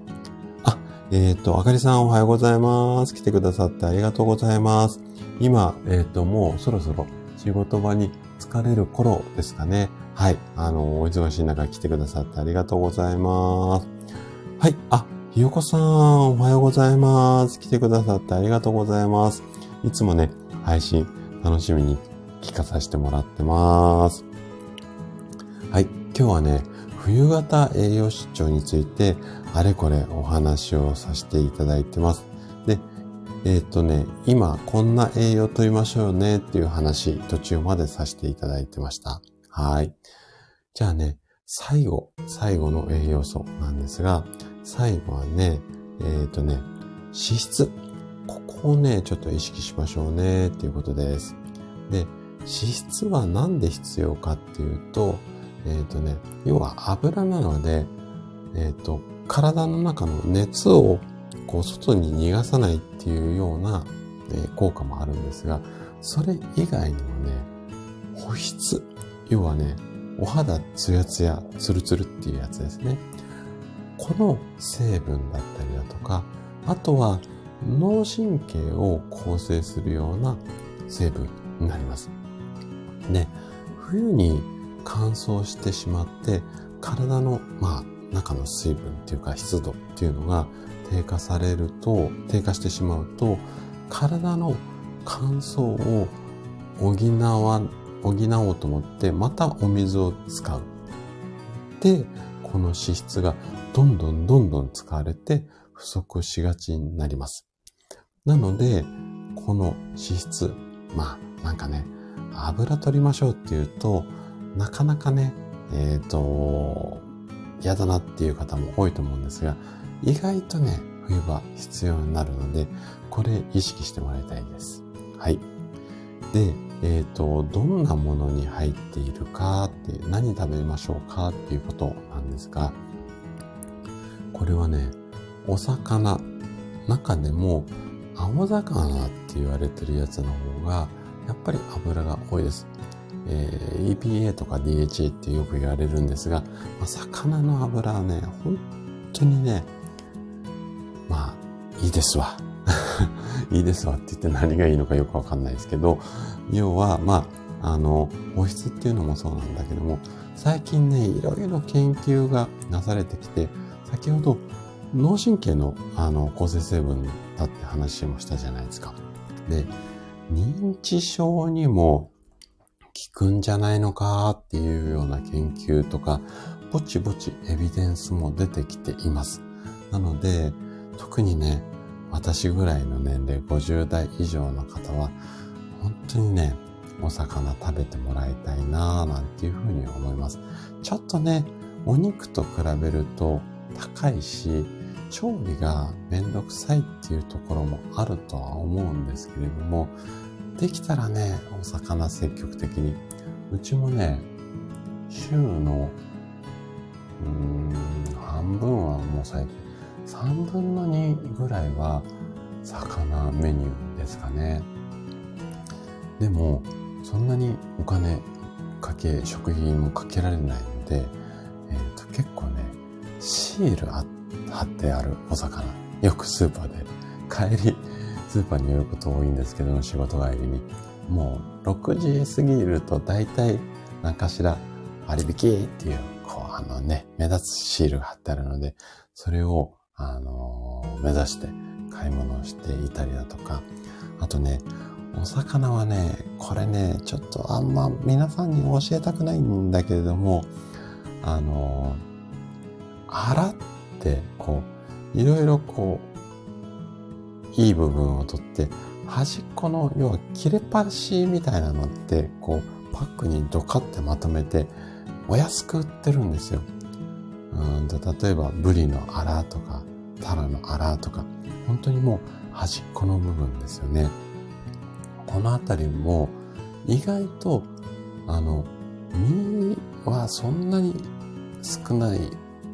あ、えっ、ー、と、あかりさんおはようございます。来てくださってありがとうございます。今、えっ、ー、と、もうそろそろ仕事場に疲れる頃ですかね。はい。あの、お忙しい中来てくださってありがとうございます。はい。あ、ひよこさん、おはようございます。来てくださってありがとうございます。いつもね、配信楽しみに聞かさせてもらってます。はい。今日はね、冬型栄養失調について、あれこれお話をさせていただいてます。で、えっ、ー、とね、今こんな栄養とりましょうねっていう話、途中までさせていただいてました。はい。じゃあね、最後、最後の栄養素なんですが、最後はね、えっ、ー、とね、脂質。ここをね、ちょっと意識しましょうね、っていうことです。で、脂質は何で必要かっていうと、えっ、ー、とね、要は油なので、えっ、ー、と、体の中の熱をこう外に逃がさないっていうような、え、効果もあるんですが、それ以外にもね、保湿。要はね、お肌ツヤツヤ、ツルツルっていうやつですね。この成分だったりだとか、あとは脳神経を構成するような成分になります。ね、冬に乾燥してしまって、体の、まあ、中の水分っていうか湿度っていうのが低下されると、低下してしまうと、体の乾燥を補わ、補おうと思って、またお水を使う。で、この脂質がどんどんどんどん使われて不足しがちになります。なので、この脂質、まあ、なんかね、油取りましょうっていうと、なかなかね、えっ、ー、と、嫌だなっていう方も多いと思うんですが、意外とね、冬場必要になるので、これ意識してもらいたいです。はい。で、えっ、ー、と、どんなものに入っているかって、何食べましょうかっていうことなんですが、これはね、お魚、中でも青魚って言われてるやつの方が、やっぱり油が多いです。えー、EPA とか DHA ってよく言われるんですが、まあ、魚の油はね、本当にね、まあ、いいですわ。いいですわって言って何がいいのかよくわかんないですけど、要は、まあ、あの、保湿っていうのもそうなんだけども、最近ね、いろいろ研究がなされてきて、先ほど脳神経のあの構成成分だって話もしたじゃないですか。で、認知症にも効くんじゃないのかっていうような研究とか、ぼちぼちエビデンスも出てきています。なので、特にね、私ぐらいの年齢、50代以上の方は、本当にね、お魚食べてもらいたいなぁなんていうふうに思います。ちょっとね、お肉と比べると高いし、調理がめんどくさいっていうところもあるとは思うんですけれども、できたらね、お魚積極的に。うちもね、週の、うーん、半分はもう最近、3分の2ぐらいは魚メニューですかね。でも、そんなにお金かけ、食費もかけられないので、えっ、ー、と、結構ね、シール貼ってあるお魚、よくスーパーで、帰り、スーパーに寄ること多いんですけども、仕事帰りに。もう、6時過ぎると大体、何かしら割引っていう、こう、あのね、目立つシール貼ってあるので、それを、あの、目指して買い物をしていたりだとか、あとね、お魚はね、これね、ちょっとあんま皆さんに教えたくないんだけれども、あのー、洗って、こう、いろいろこう、いい部分を取って、端っこの、要は切れ端みたいなのって、こう、パックにドカってまとめて、お安く売ってるんですよ。うんと、例えば、ブリのアラとか、タラのアラとか、本当にもう端っこの部分ですよね。このあたりも、意外と、あの、身はそんなに少ない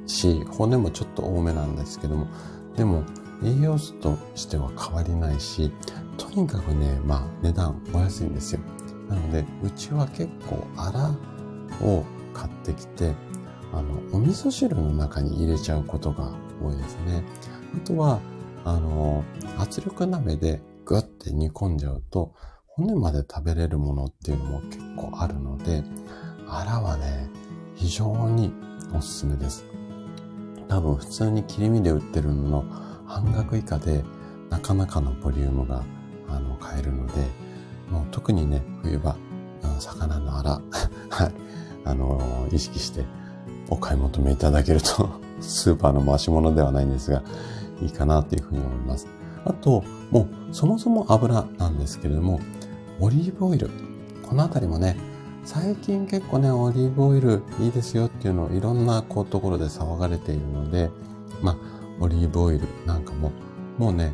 し、骨もちょっと多めなんですけども、でも、栄養素としては変わりないし、とにかくね、まあ値段お安いんですよ。なので、うちは結構アラを買ってきて、あの、お味噌汁の中に入れちゃうことが多いですね。あとは、あの、圧力鍋でグッて煮込んじゃうと、骨まで食べれるものっていうのも結構あるので、アラはね、非常におすすめです。多分普通に切り身で売ってるのの半額以下でなかなかのボリュームがあの買えるので、もう特にね、冬場、魚のあら、はい、あの意識してお買い求めいただけると スーパーの回し物ではないんですが、いいかなというふうに思います。あと、もうそもそも油なんですけれども、オリーブオイル。このあたりもね、最近結構ね、オリーブオイルいいですよっていうのをいろんなこうところで騒がれているので、まあ、オリーブオイルなんかも、もうね、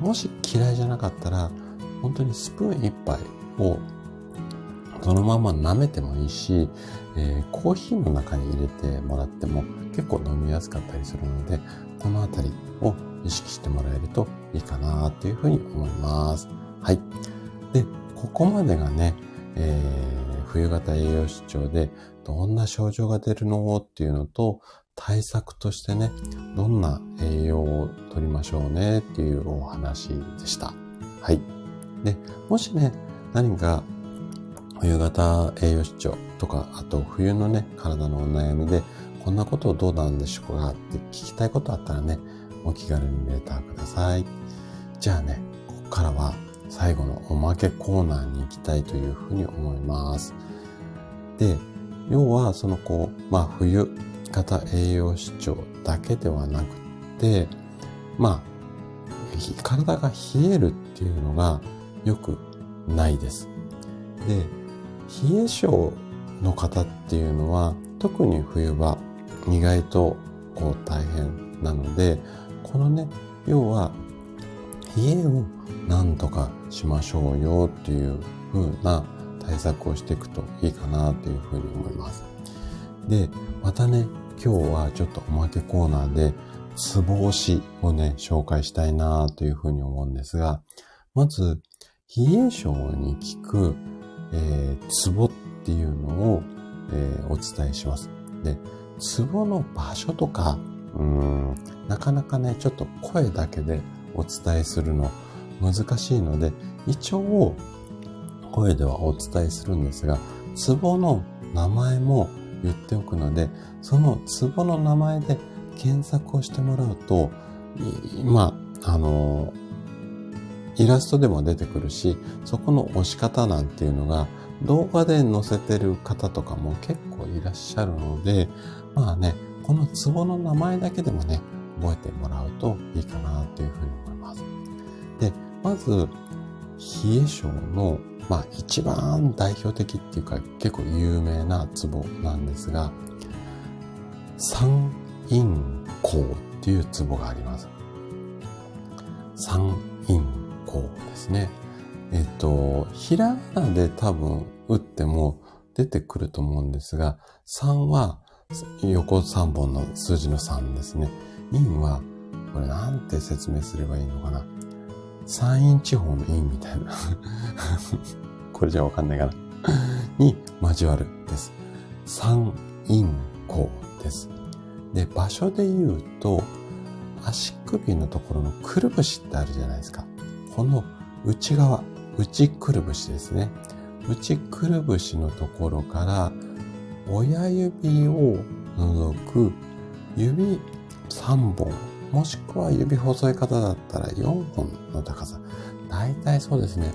もし嫌いじゃなかったら、本当にスプーン一杯をそのまま舐めてもいいし、えー、コーヒーの中に入れてもらっても結構飲みやすかったりするので、このあたりを意識してもらえるといいかなというふうに思います。はい。で、ここまでがね、えー、冬型栄養失調でどんな症状が出るのっていうのと、対策としてね、どんな栄養をとりましょうねっていうお話でした。はい。で、もしね、何か冬型栄養失調とか、あと冬のね、体のお悩みで、こんなことをどうなんでしょうかって聞きたいことあったらね、お気軽にレターください。じゃあね、ここからは最後のおまけコーナーに行きたいというふうに思います。で、要はそのこう、まあ冬型栄養失調だけではなくて、まあ、体が冷えるっていうのがよくないです。で、冷え性の方っていうのは特に冬場意外とこう大変なので、このね、要は冷えを何とかしましょうよっていう風な対策をしていくといいかなというふうに思います。で、またね、今日はちょっとおまけコーナーで、ツボ押しをね、紹介したいなというふうに思うんですが、まず、冷え性に効く、えー、ツボっていうのを、えー、お伝えします。で、ツボの場所とか、うん、なかなかね、ちょっと声だけでお伝えするの難しいので、一応、声ではお伝えするんですが、ツボの名前も言っておくので、そのツボの名前で検索をしてもらうと、まあ、あの、イラストでも出てくるし、そこの押し方なんていうのが動画で載せてる方とかも結構いらっしゃるので、まあね、このツボの名前だけでもね、覚えてもらうといいかなというふうに思います。で、まず、冷え性のまあ一番代表的っていうか結構有名なツボなんですが、三陰交っていうツボがあります。三陰交ですね。えっと、ひらがなで多分打っても出てくると思うんですが、3は横3本の数字の3ですね。陰は、これなんて説明すればいいのかな。山陰地方の陰みたいな これじゃわかんないかなに交わるです。山陰交です。で、場所で言うと、足首のところのくるぶしってあるじゃないですか。この内側、内くるぶしですね。内くるぶしのところから親指を除く指3本もしくは指細い方だったら4本の高さ。だいたいそうですね。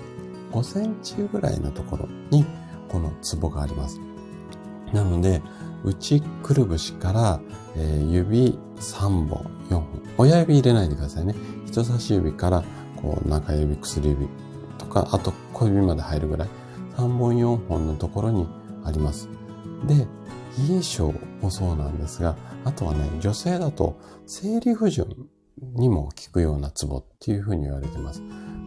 5センチぐらいのところにこのツボがあります。なので、内くるぶしから、えー、指3本、4本。親指入れないでくださいね。人差し指から、こう、中指、薬指とか、あと小指まで入るぐらい。3本、4本のところにあります。で、冷え性もそうなんですが、あとはね、女性だと生理不順にも効くようなツボっていうふうに言われてます。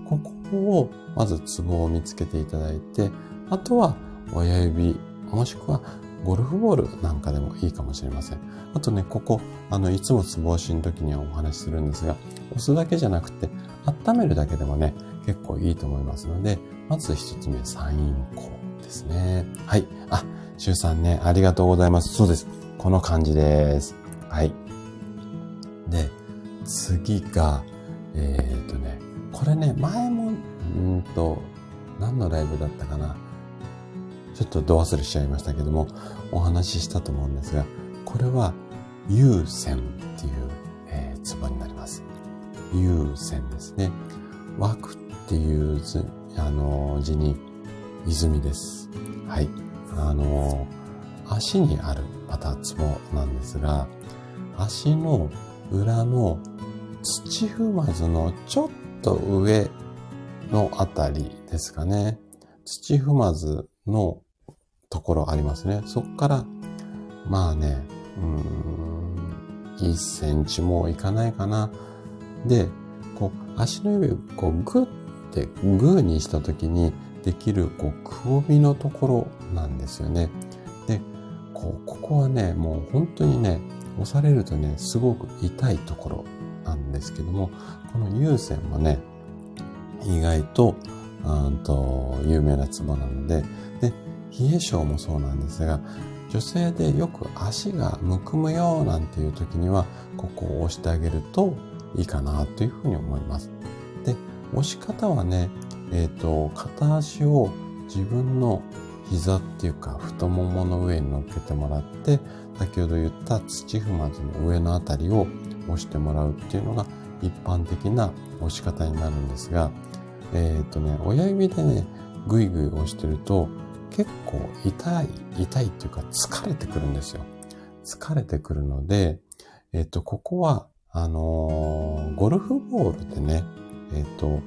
ここをまずツボを見つけていただいて、あとは親指、もしくはゴルフボールなんかでもいいかもしれません。あとね、ここ、あの、いつもツボ押しの時にはお話しするんですが、押すだけじゃなくて、温めるだけでもね、結構いいと思いますので、まず一つ目、サインコですね。はい。あ、シュウさんね、ありがとうございます。そうです。この感じです。はい。で、次が、えー、っとね、これね、前も、うんと、何のライブだったかな。ちょっとど忘れしちゃいましたけども、お話ししたと思うんですが、これは、優先っていう、えー、ツボになります。優先ですね。枠っていう字、あの、字に、泉です。はい。あの、足にあるまたツボなんですが、足の裏の土踏まずのちょっと上のあたりですかね。土踏まずのところありますね。そっから、まあね、うん、1センチもいかないかな。で、こう、足の指をこうグッてグーにした時にできるこうくぼみのところなんですよね。で、こう、ここはね、もう本当にね、押されるとね、すごく痛いところなんですけども、この有線もね、意外と、うんと、有名なツボなので、で、冷え性もそうなんですが、女性でよく足がむくむよなんていう時には、ここを押してあげるといいかなというふうに思います。で、押し方はね、えっ、ー、と、片足を自分の膝っていうか太ももの上に乗っけてもらって、先ほど言った土踏まずの上のあたりを押してもらうっていうのが一般的な押し方になるんですが、えっ、ー、とね、親指でね、ぐいぐい押してると結構痛い、痛いっていうか疲れてくるんですよ。疲れてくるので、えっ、ー、と、ここは、あのー、ゴルフボールでね、えっ、と、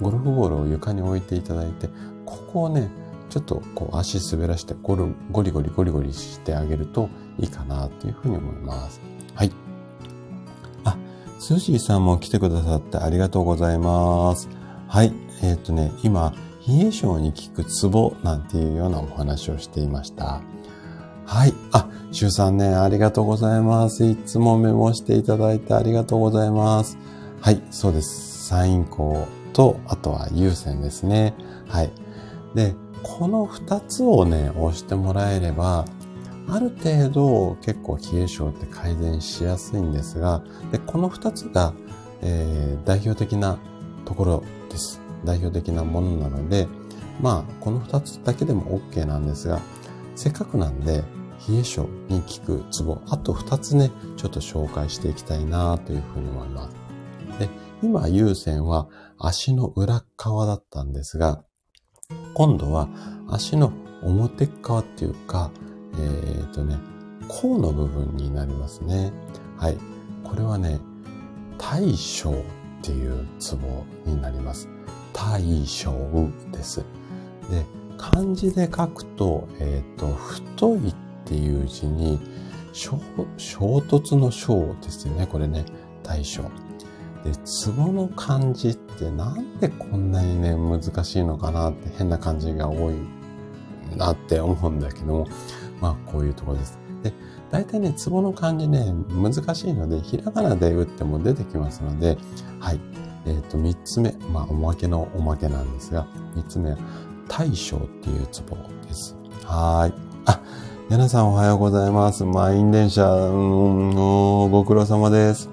ゴルフボールを床に置いていただいて、ここをね、ちょっとこう足滑らしてゴルゴリゴリゴリゴリしてあげるといいかなというふうに思います。はい。あ、スージーさんも来てくださってありがとうございます。はい。えっ、ー、とね、今、冷え性に効くツボなんていうようなお話をしていました。はい。あ、シュウさんね、ありがとうございます。いつもメモしていただいてありがとうございます。はい、そうです。サインコと、あとは優先ですね。はい。で、この二つをね、押してもらえれば、ある程度結構冷え性って改善しやすいんですが、でこの二つが、えー、代表的なところです。代表的なものなので、まあ、この二つだけでも OK なんですが、せっかくなんで、冷え性に効くツボ、あと二つね、ちょっと紹介していきたいなというふうに思います。で、今、優先は足の裏側だったんですが、今度は足の表側っていうか、えっ、とね、甲の部分になりますね。はい。これはね、大将っていうツボになります。大将です。で、漢字で書くと、えっ、ー、と、太いっていう字に、衝突の章ですよね。これね、大将。で、ツボの漢字ってなんでこんなにね、難しいのかなって変な漢字が多いなって思うんだけども、まあこういうところです。で、大体ね、ツボの漢字ね、難しいので、ひらがなで打っても出てきますので、はい。えっ、ー、と、三つ目、まあおまけのおまけなんですが、三つ目は、大将っていうツボです。はい。あ、やなさんおはようございます。満員電車、うん、ご苦労様です。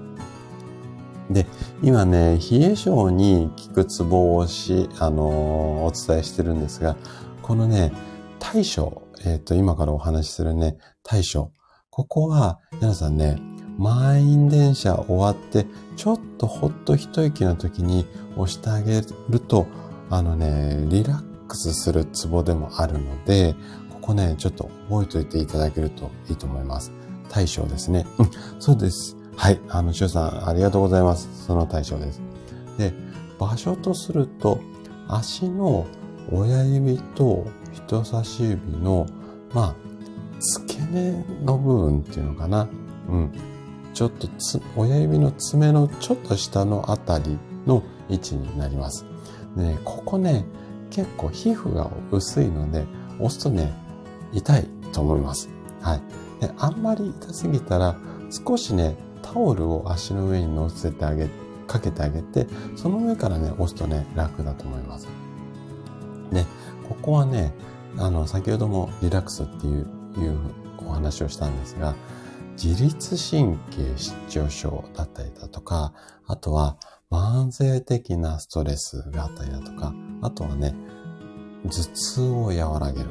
で、今ね、冷え性に効くツボをし、あの、お伝えしてるんですが、このね、対処、えっ、ー、と、今からお話しするね、対処。ここは、皆さんね、満員電車終わって、ちょっとほっと一息の時に押してあげると、あのね、リラックスするツボでもあるので、ここね、ちょっと覚えておいていただけるといいと思います。対処ですね。うん、そうです。はい。あの、シュさん、ありがとうございます。その対象です。で、場所とすると、足の親指と人差し指の、まあ、付け根の部分っていうのかな。うん。ちょっとつ、親指の爪のちょっと下のあたりの位置になります。でね、ここね、結構皮膚が薄いので、押すとね、痛いと思います。はい。で、あんまり痛すぎたら、少しね、タオルを足の上に乗せてあげ、かけてあげて、その上からね、押すとね、楽だと思います。で、ここはね、あの、先ほどもリラックスっていう、いうお話をしたんですが、自律神経失調症だったりだとか、あとは慢性的なストレスがあったりだとか、あとはね、頭痛を和らげる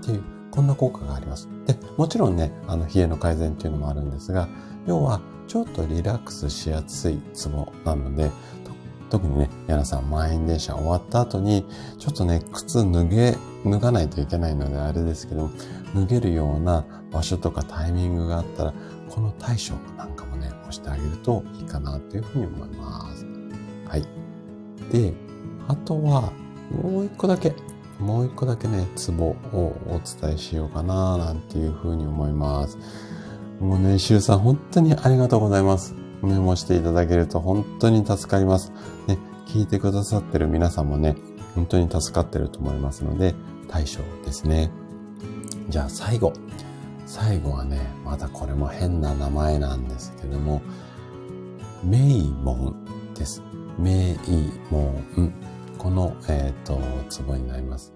っていう、こんな効果があります。で、もちろんね、あの、冷えの改善っていうのもあるんですが、要は、ちょっとリラックスしやすいツボなので、特にね、皆さん満員電車終わった後に、ちょっとね、靴脱げ、脱がないといけないのであれですけど、脱げるような場所とかタイミングがあったら、この対処なんかもね、押してあげるといいかなというふうに思います。はい。で、あとは、もう一個だけ、もう一個だけね、ツボをお伝えしようかな、なんていうふうに思います。もうね、シュウさん本当にありがとうございます。メモしていただけると本当に助かります。ね、聞いてくださってる皆さんもね、本当に助かってると思いますので、対象ですね。じゃあ最後。最後はね、またこれも変な名前なんですけども、メイモンです。メイモン。この、えっ、ー、と、ツボになります。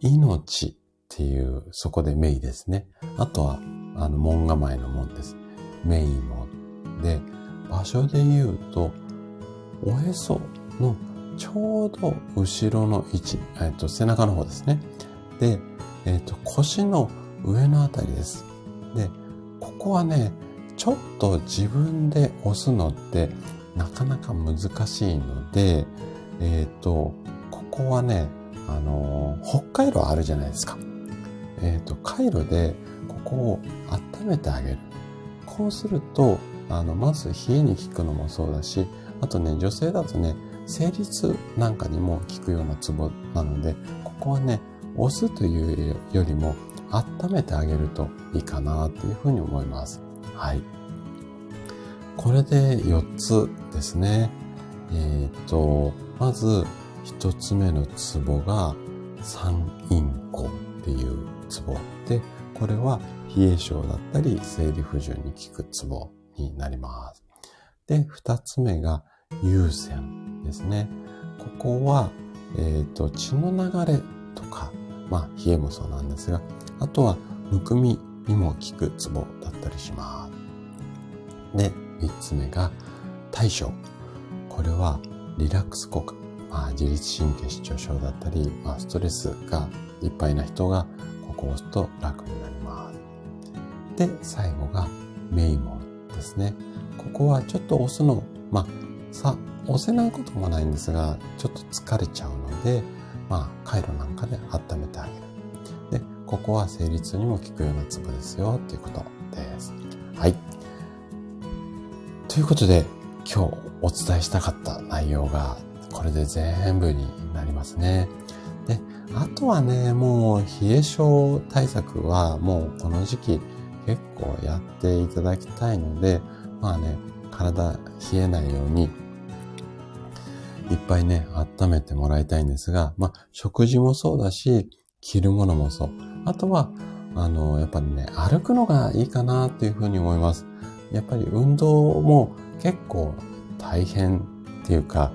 命っていう、そこでメイですね。あとは、あの、門構えの門です。メイモン。で、場所で言うと、おへそのちょうど後ろの位置、えっ、と、背中の方ですね。で、えっ、と、腰の上のあたりです。で、ここはね、ちょっと自分で押すのってなかなか難しいので、えっ、と、ここはね、あの北海道あるじゃないですか。えっ、と、カイロでここを温めてあげる。こうすると、あの、まず冷えに効くのもそうだし、あとね、女性だとね、生理痛なんかにも効くようなツボなので、ここはね、押すというよりも温めてあげるといいかなというふうに思います。はい。これで4つですね。えっ、と、まず1つ目のツボが三陰交っていうツボで、これは冷え性だったり生理不順に効くツボになります。で、2つ目が優先ですね。ここは、えっ、と、血の流れとか、まあ、冷えもそうなんですが、あとは、むくみにも効くツボだったりします。で、三つ目が、対処。これは、リラックス効果。まあ、自律神経失調症だったり、まあ、ストレスがいっぱいな人が、ここを押すと楽になります。で、最後が、メイモですね。ここはちょっと押すの、まあ、さ、押せないこともないんですが、ちょっと疲れちゃうので、まあ、カイロなんかで温めてあげる。で、ここは生理痛にも効くようなツボですよ、っていうことです。はい。ということで、今日お伝えしたかった内容が、これで全部になりますね。で、あとはね、もう冷え性対策はもうこの時期結構やっていただきたいので、まあね、体冷えないようにいっぱいね、温めてもらいたいんですが、まあ、食事もそうだし、着るものもそう。あとは、あの、やっぱりね、歩くのがいいかなっていうふうに思います。やっぱり運動も結構大変っていうか、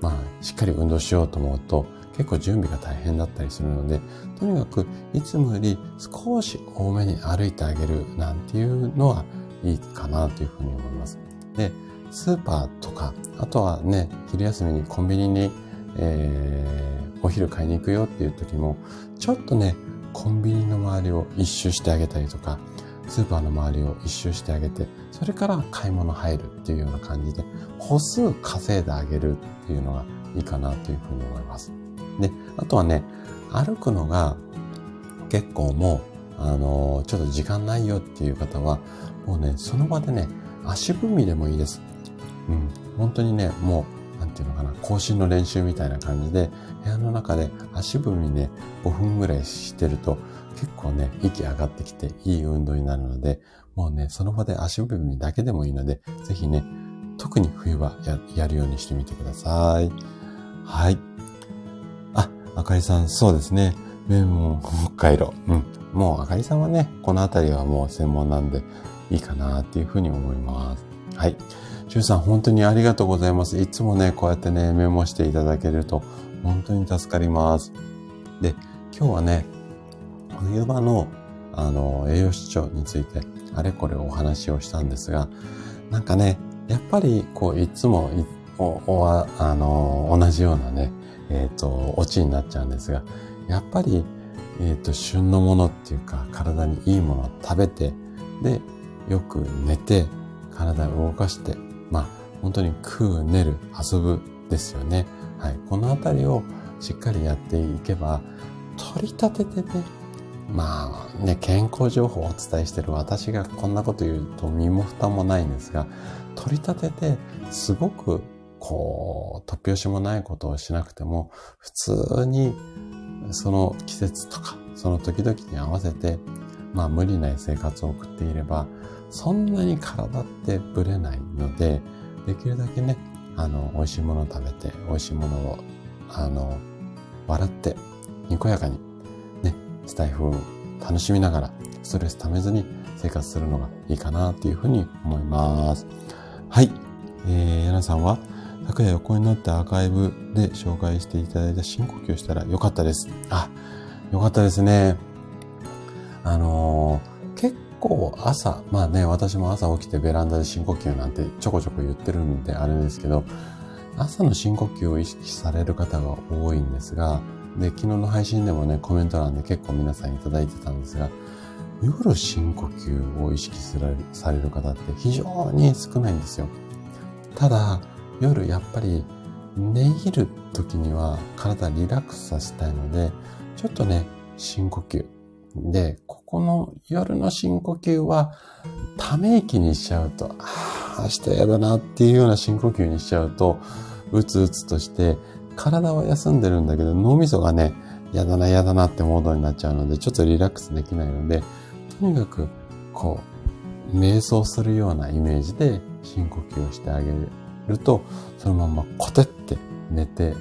まあ、しっかり運動しようと思うと、結構準備が大変だったりするので、とにかくいつもより少し多めに歩いてあげるなんていうのはいいかなというふうに思います。で、スーパーとか、あとはね、昼休みにコンビニに、えー、お昼買いに行くよっていう時も、ちょっとね、コンビニの周りを一周してあげたりとか、スーパーの周りを一周してあげて、それから買い物入るっていうような感じで、歩数稼いであげるっていうのがいいかなというふうに思います。で、あとはね、歩くのが結構もう、あのー、ちょっと時間ないよっていう方は、もうね、その場でね、足踏みでもいいです。うん、本当にね、もう、なんていうのかな、更新の練習みたいな感じで、部屋の中で足踏みね、5分ぐらいしてると、結構ね、息上がってきていい運動になるので、もうね、その場で足踏みだけでもいいので、ぜひね、特に冬はややるようにしてみてください。はい。あ、あかりさん、そうですね。メモ北海道。うん。もうあかりさんはね、このあたりはもう専門なんでいいかなっていうふうに思います。はい。シュウさん、本当にありがとうございます。いつもね、こうやってね、メモしていただけると、本当に助かります。で、今日はね、冬場の、あの、栄養失調について、あれこれお話をしたんですが、なんかね、やっぱり、こう、いつもい、あの、同じようなね、えっ、ー、と、オチになっちゃうんですが、やっぱり、えっ、ー、と、旬のものっていうか、体にいいものを食べて、で、よく寝て、体を動かして、まあ、本当に食う、寝る、遊ぶですよね。はい。このあたりをしっかりやっていけば、取り立ててね、まあね、健康情報をお伝えしてる私がこんなこと言うと身も蓋もないんですが、取り立ててすごくこう、突拍子もないことをしなくても、普通にその季節とか、その時々に合わせて、まあ無理ない生活を送っていれば、そんなに体ってぶれないので、できるだけね、あの、美味しいものを食べて、美味しいものを、あの、笑って、にこやかに、スタイフを楽しみながら、ストレス溜めずに生活するのがいいかなというふうに思います。はい。えー、やなさんは、昨夜横になってアーカイブで紹介していただいた深呼吸したらよかったです。あ、よかったですね。あのー、結構朝、まあね、私も朝起きてベランダで深呼吸なんてちょこちょこ言ってるんであれですけど、朝の深呼吸を意識される方が多いんですが、で、昨日の配信でもね、コメント欄で結構皆さんいただいてたんですが、夜深呼吸を意識するされる方って非常に少ないんですよ。ただ、夜やっぱり寝入る時には体リラックスさせたいので、ちょっとね、深呼吸。で、ここの夜の深呼吸は、ため息にしちゃうと、ああ、明日嫌だなっていうような深呼吸にしちゃうと、うつうつとして、体は休んでるんだけど、脳みそがね、嫌だな嫌だなってモードになっちゃうので、ちょっとリラックスできないので、とにかく、こう、瞑想するようなイメージで深呼吸をしてあげると、そのままコテって寝て、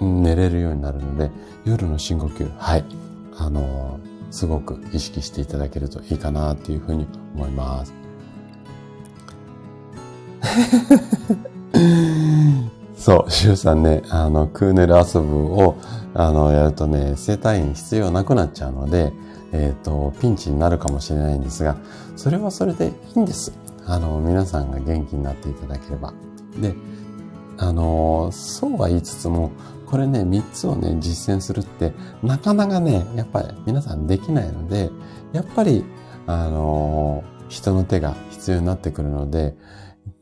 寝れるようになるので、夜の深呼吸、はい。あのー、すごく意識していただけるといいかなっていうふうに思います。そう、シュウさんね、あの、クーネル遊ぶを、あの、やるとね、生体院必要なくなっちゃうので、えっ、ー、と、ピンチになるかもしれないんですが、それはそれでいいんです。あの、皆さんが元気になっていただければ。で、あの、そうは言いつつも、これね、3つをね、実践するって、なかなかね、やっぱり皆さんできないので、やっぱり、あの、人の手が必要になってくるので、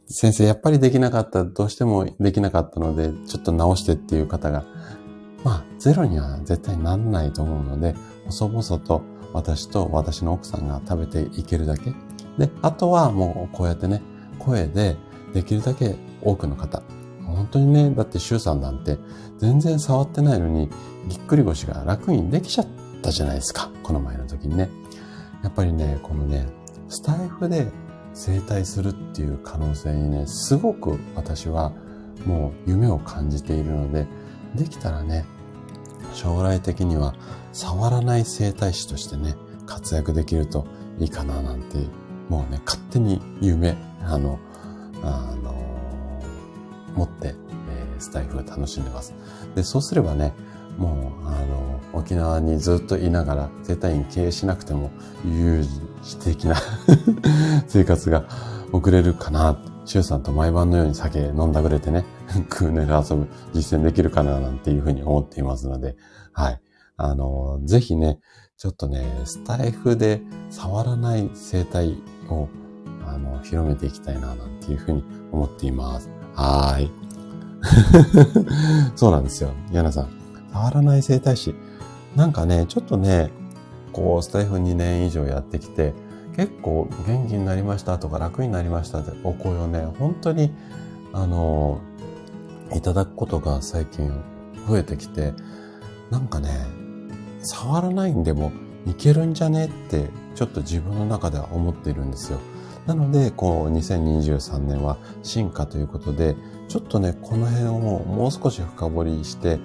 先生、やっぱりできなかった、どうしてもできなかったので、ちょっと直してっていう方が、まあ、ゼロには絶対なんないと思うので、細々と私と私の奥さんが食べていけるだけ。で、あとはもうこうやってね、声でできるだけ多くの方。本当にね、だって周さんなんて全然触ってないのにぎっくり腰が楽にできちゃったじゃないですか。この前の時にね。やっぱりね、このね、スタイフで整体するっていう可能性にね、すごく私はもう夢を感じているので、できたらね、将来的には触らない整体師としてね、活躍できるといいかななんて、もうね、勝手に夢、あの、あの持って、えー、スタイフを楽しんでます。で、そうすればね、もう、あの、沖縄にずっといながら、整体院経営しなくても、有事的な 生活が送れるかな。シュウさんと毎晩のように酒飲んだくれてね、クーネル遊ぶ実践できるかななんていうふうに思っていますので、はい。あの、ぜひね、ちょっとね、スタイフで触らない生態を、あの、広めていきたいななんていうふうに思っています。はーい。そうなんですよ。ヤナさん。触らない生態師。なんかね、ちょっとね、こう、スタイフ2年以上やってきて、結構元気になりましたとか楽になりましたってお声をね、本当に、あの、いただくことが最近増えてきて、なんかね、触らないんでもいけるんじゃねって、ちょっと自分の中では思っているんですよ。なので、こう、2023年は進化ということで、ちょっとね、この辺をもう少し深掘りして、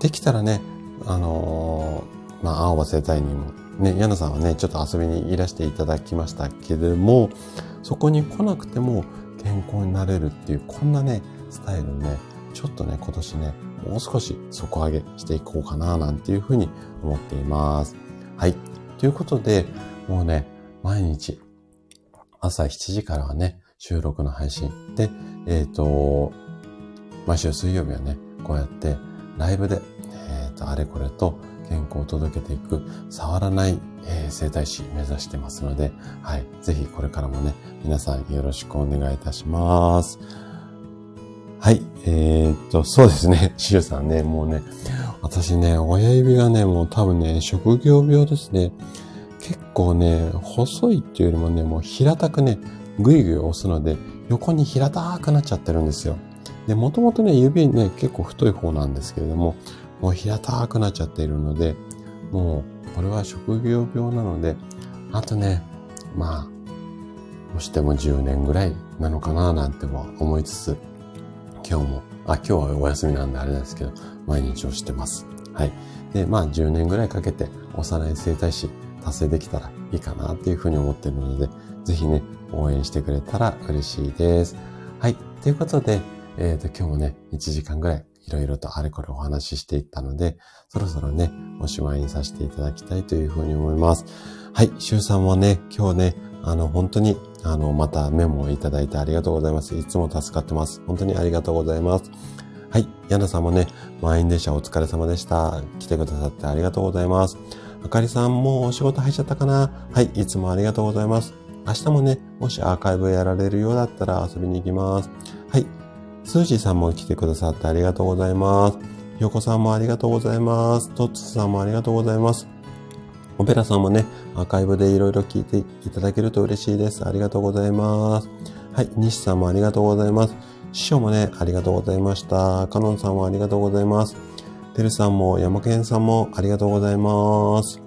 できたらね、あの、まあ、青葉生態にも、ね、矢野さんはね、ちょっと遊びにいらしていただきましたけれども、そこに来なくても健康になれるっていう、こんなね、スタイルね、ちょっとね、今年ね、もう少し底上げしていこうかな、なんていうふうに思っています。はい。ということで、もうね、毎日、朝7時からはね、収録の配信。で、えっ、ー、と、毎週水曜日はね、こうやってライブで、えっ、ー、と、あれこれと健康を届けていく、触らない、えー、生態師目指してますので、はい。ぜひこれからもね、皆さんよろしくお願いいたします。はい。えー、っと、そうですね。シュさんね、もうね、私ね、親指がね、もう多分ね、職業病ですね。結構ね、細いっていうよりもね、もう平たくね、ぐいぐい押すので、横に平たくなっちゃってるんですよ。で、もともとね、指ね、結構太い方なんですけれども、もう平たくなっちゃっているので、もう、これは職業病なので、あとね、まあ、もしても10年ぐらいなのかななんても思いつつ、今日も、あ、今日はお休みなんであれですけど、毎日をしてます。はい。で、まあ10年ぐらいかけて幼い生態師達成できたらいいかなっていうふうに思ってるので、ぜひね、応援してくれたら嬉しいです。はい。ということで、えっ、ー、と、今日もね、1時間ぐらいいろいろとあれこれお話ししていったので、そろそろね、おしまいにさせていただきたいというふうに思います。はい。シュウさんもね、今日ね、あの、本当に、あの、またメモをいただいてありがとうございます。いつも助かってます。本当にありがとうございます。はい。ヤナさんもね、満員電車お疲れ様でした。来てくださってありがとうございます。あかりさんもお仕事入っちゃったかなはい。いつもありがとうございます。明日もね、もしアーカイブやられるようだったら遊びに行きます。スージーさんも来てくださってありがとうございます。ひよこさんもありがとうございます。トッツさんもありがとうございます。オペラさんもね、アーカイブでいろいろ聞いていただけると嬉しいです。ありがとうございます。はい、西さんもありがとうございます。師匠もね、ありがとうございました。カノンさんもありがとうございます。てるさんも、山健さんもありがとうございます。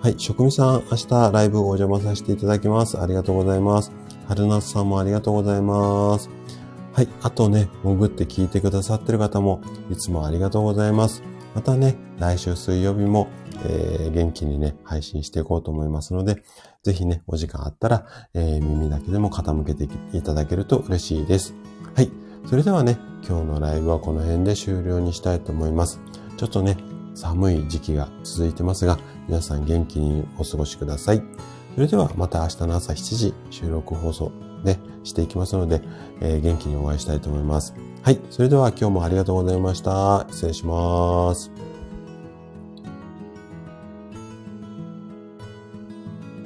はい、職味さん、明日ライブお邪魔させていただきます。ありがとうございます。春夏さんもありがとうございます。はい、あとね、潜って聞いてくださってる方も、いつもありがとうございます。またね、来週水曜日もえー、元気にね、配信していこうと思いますので、ぜひね、お時間あったら、えー、耳だけでも傾けていただけると嬉しいです。はい。それではね、今日のライブはこの辺で終了にしたいと思います。ちょっとね、寒い時期が続いてますが、皆さん元気にお過ごしください。それではまた明日の朝7時収録放送ねしていきますので、えー、元気にお会いしたいと思います。はい。それでは今日もありがとうございました。失礼します。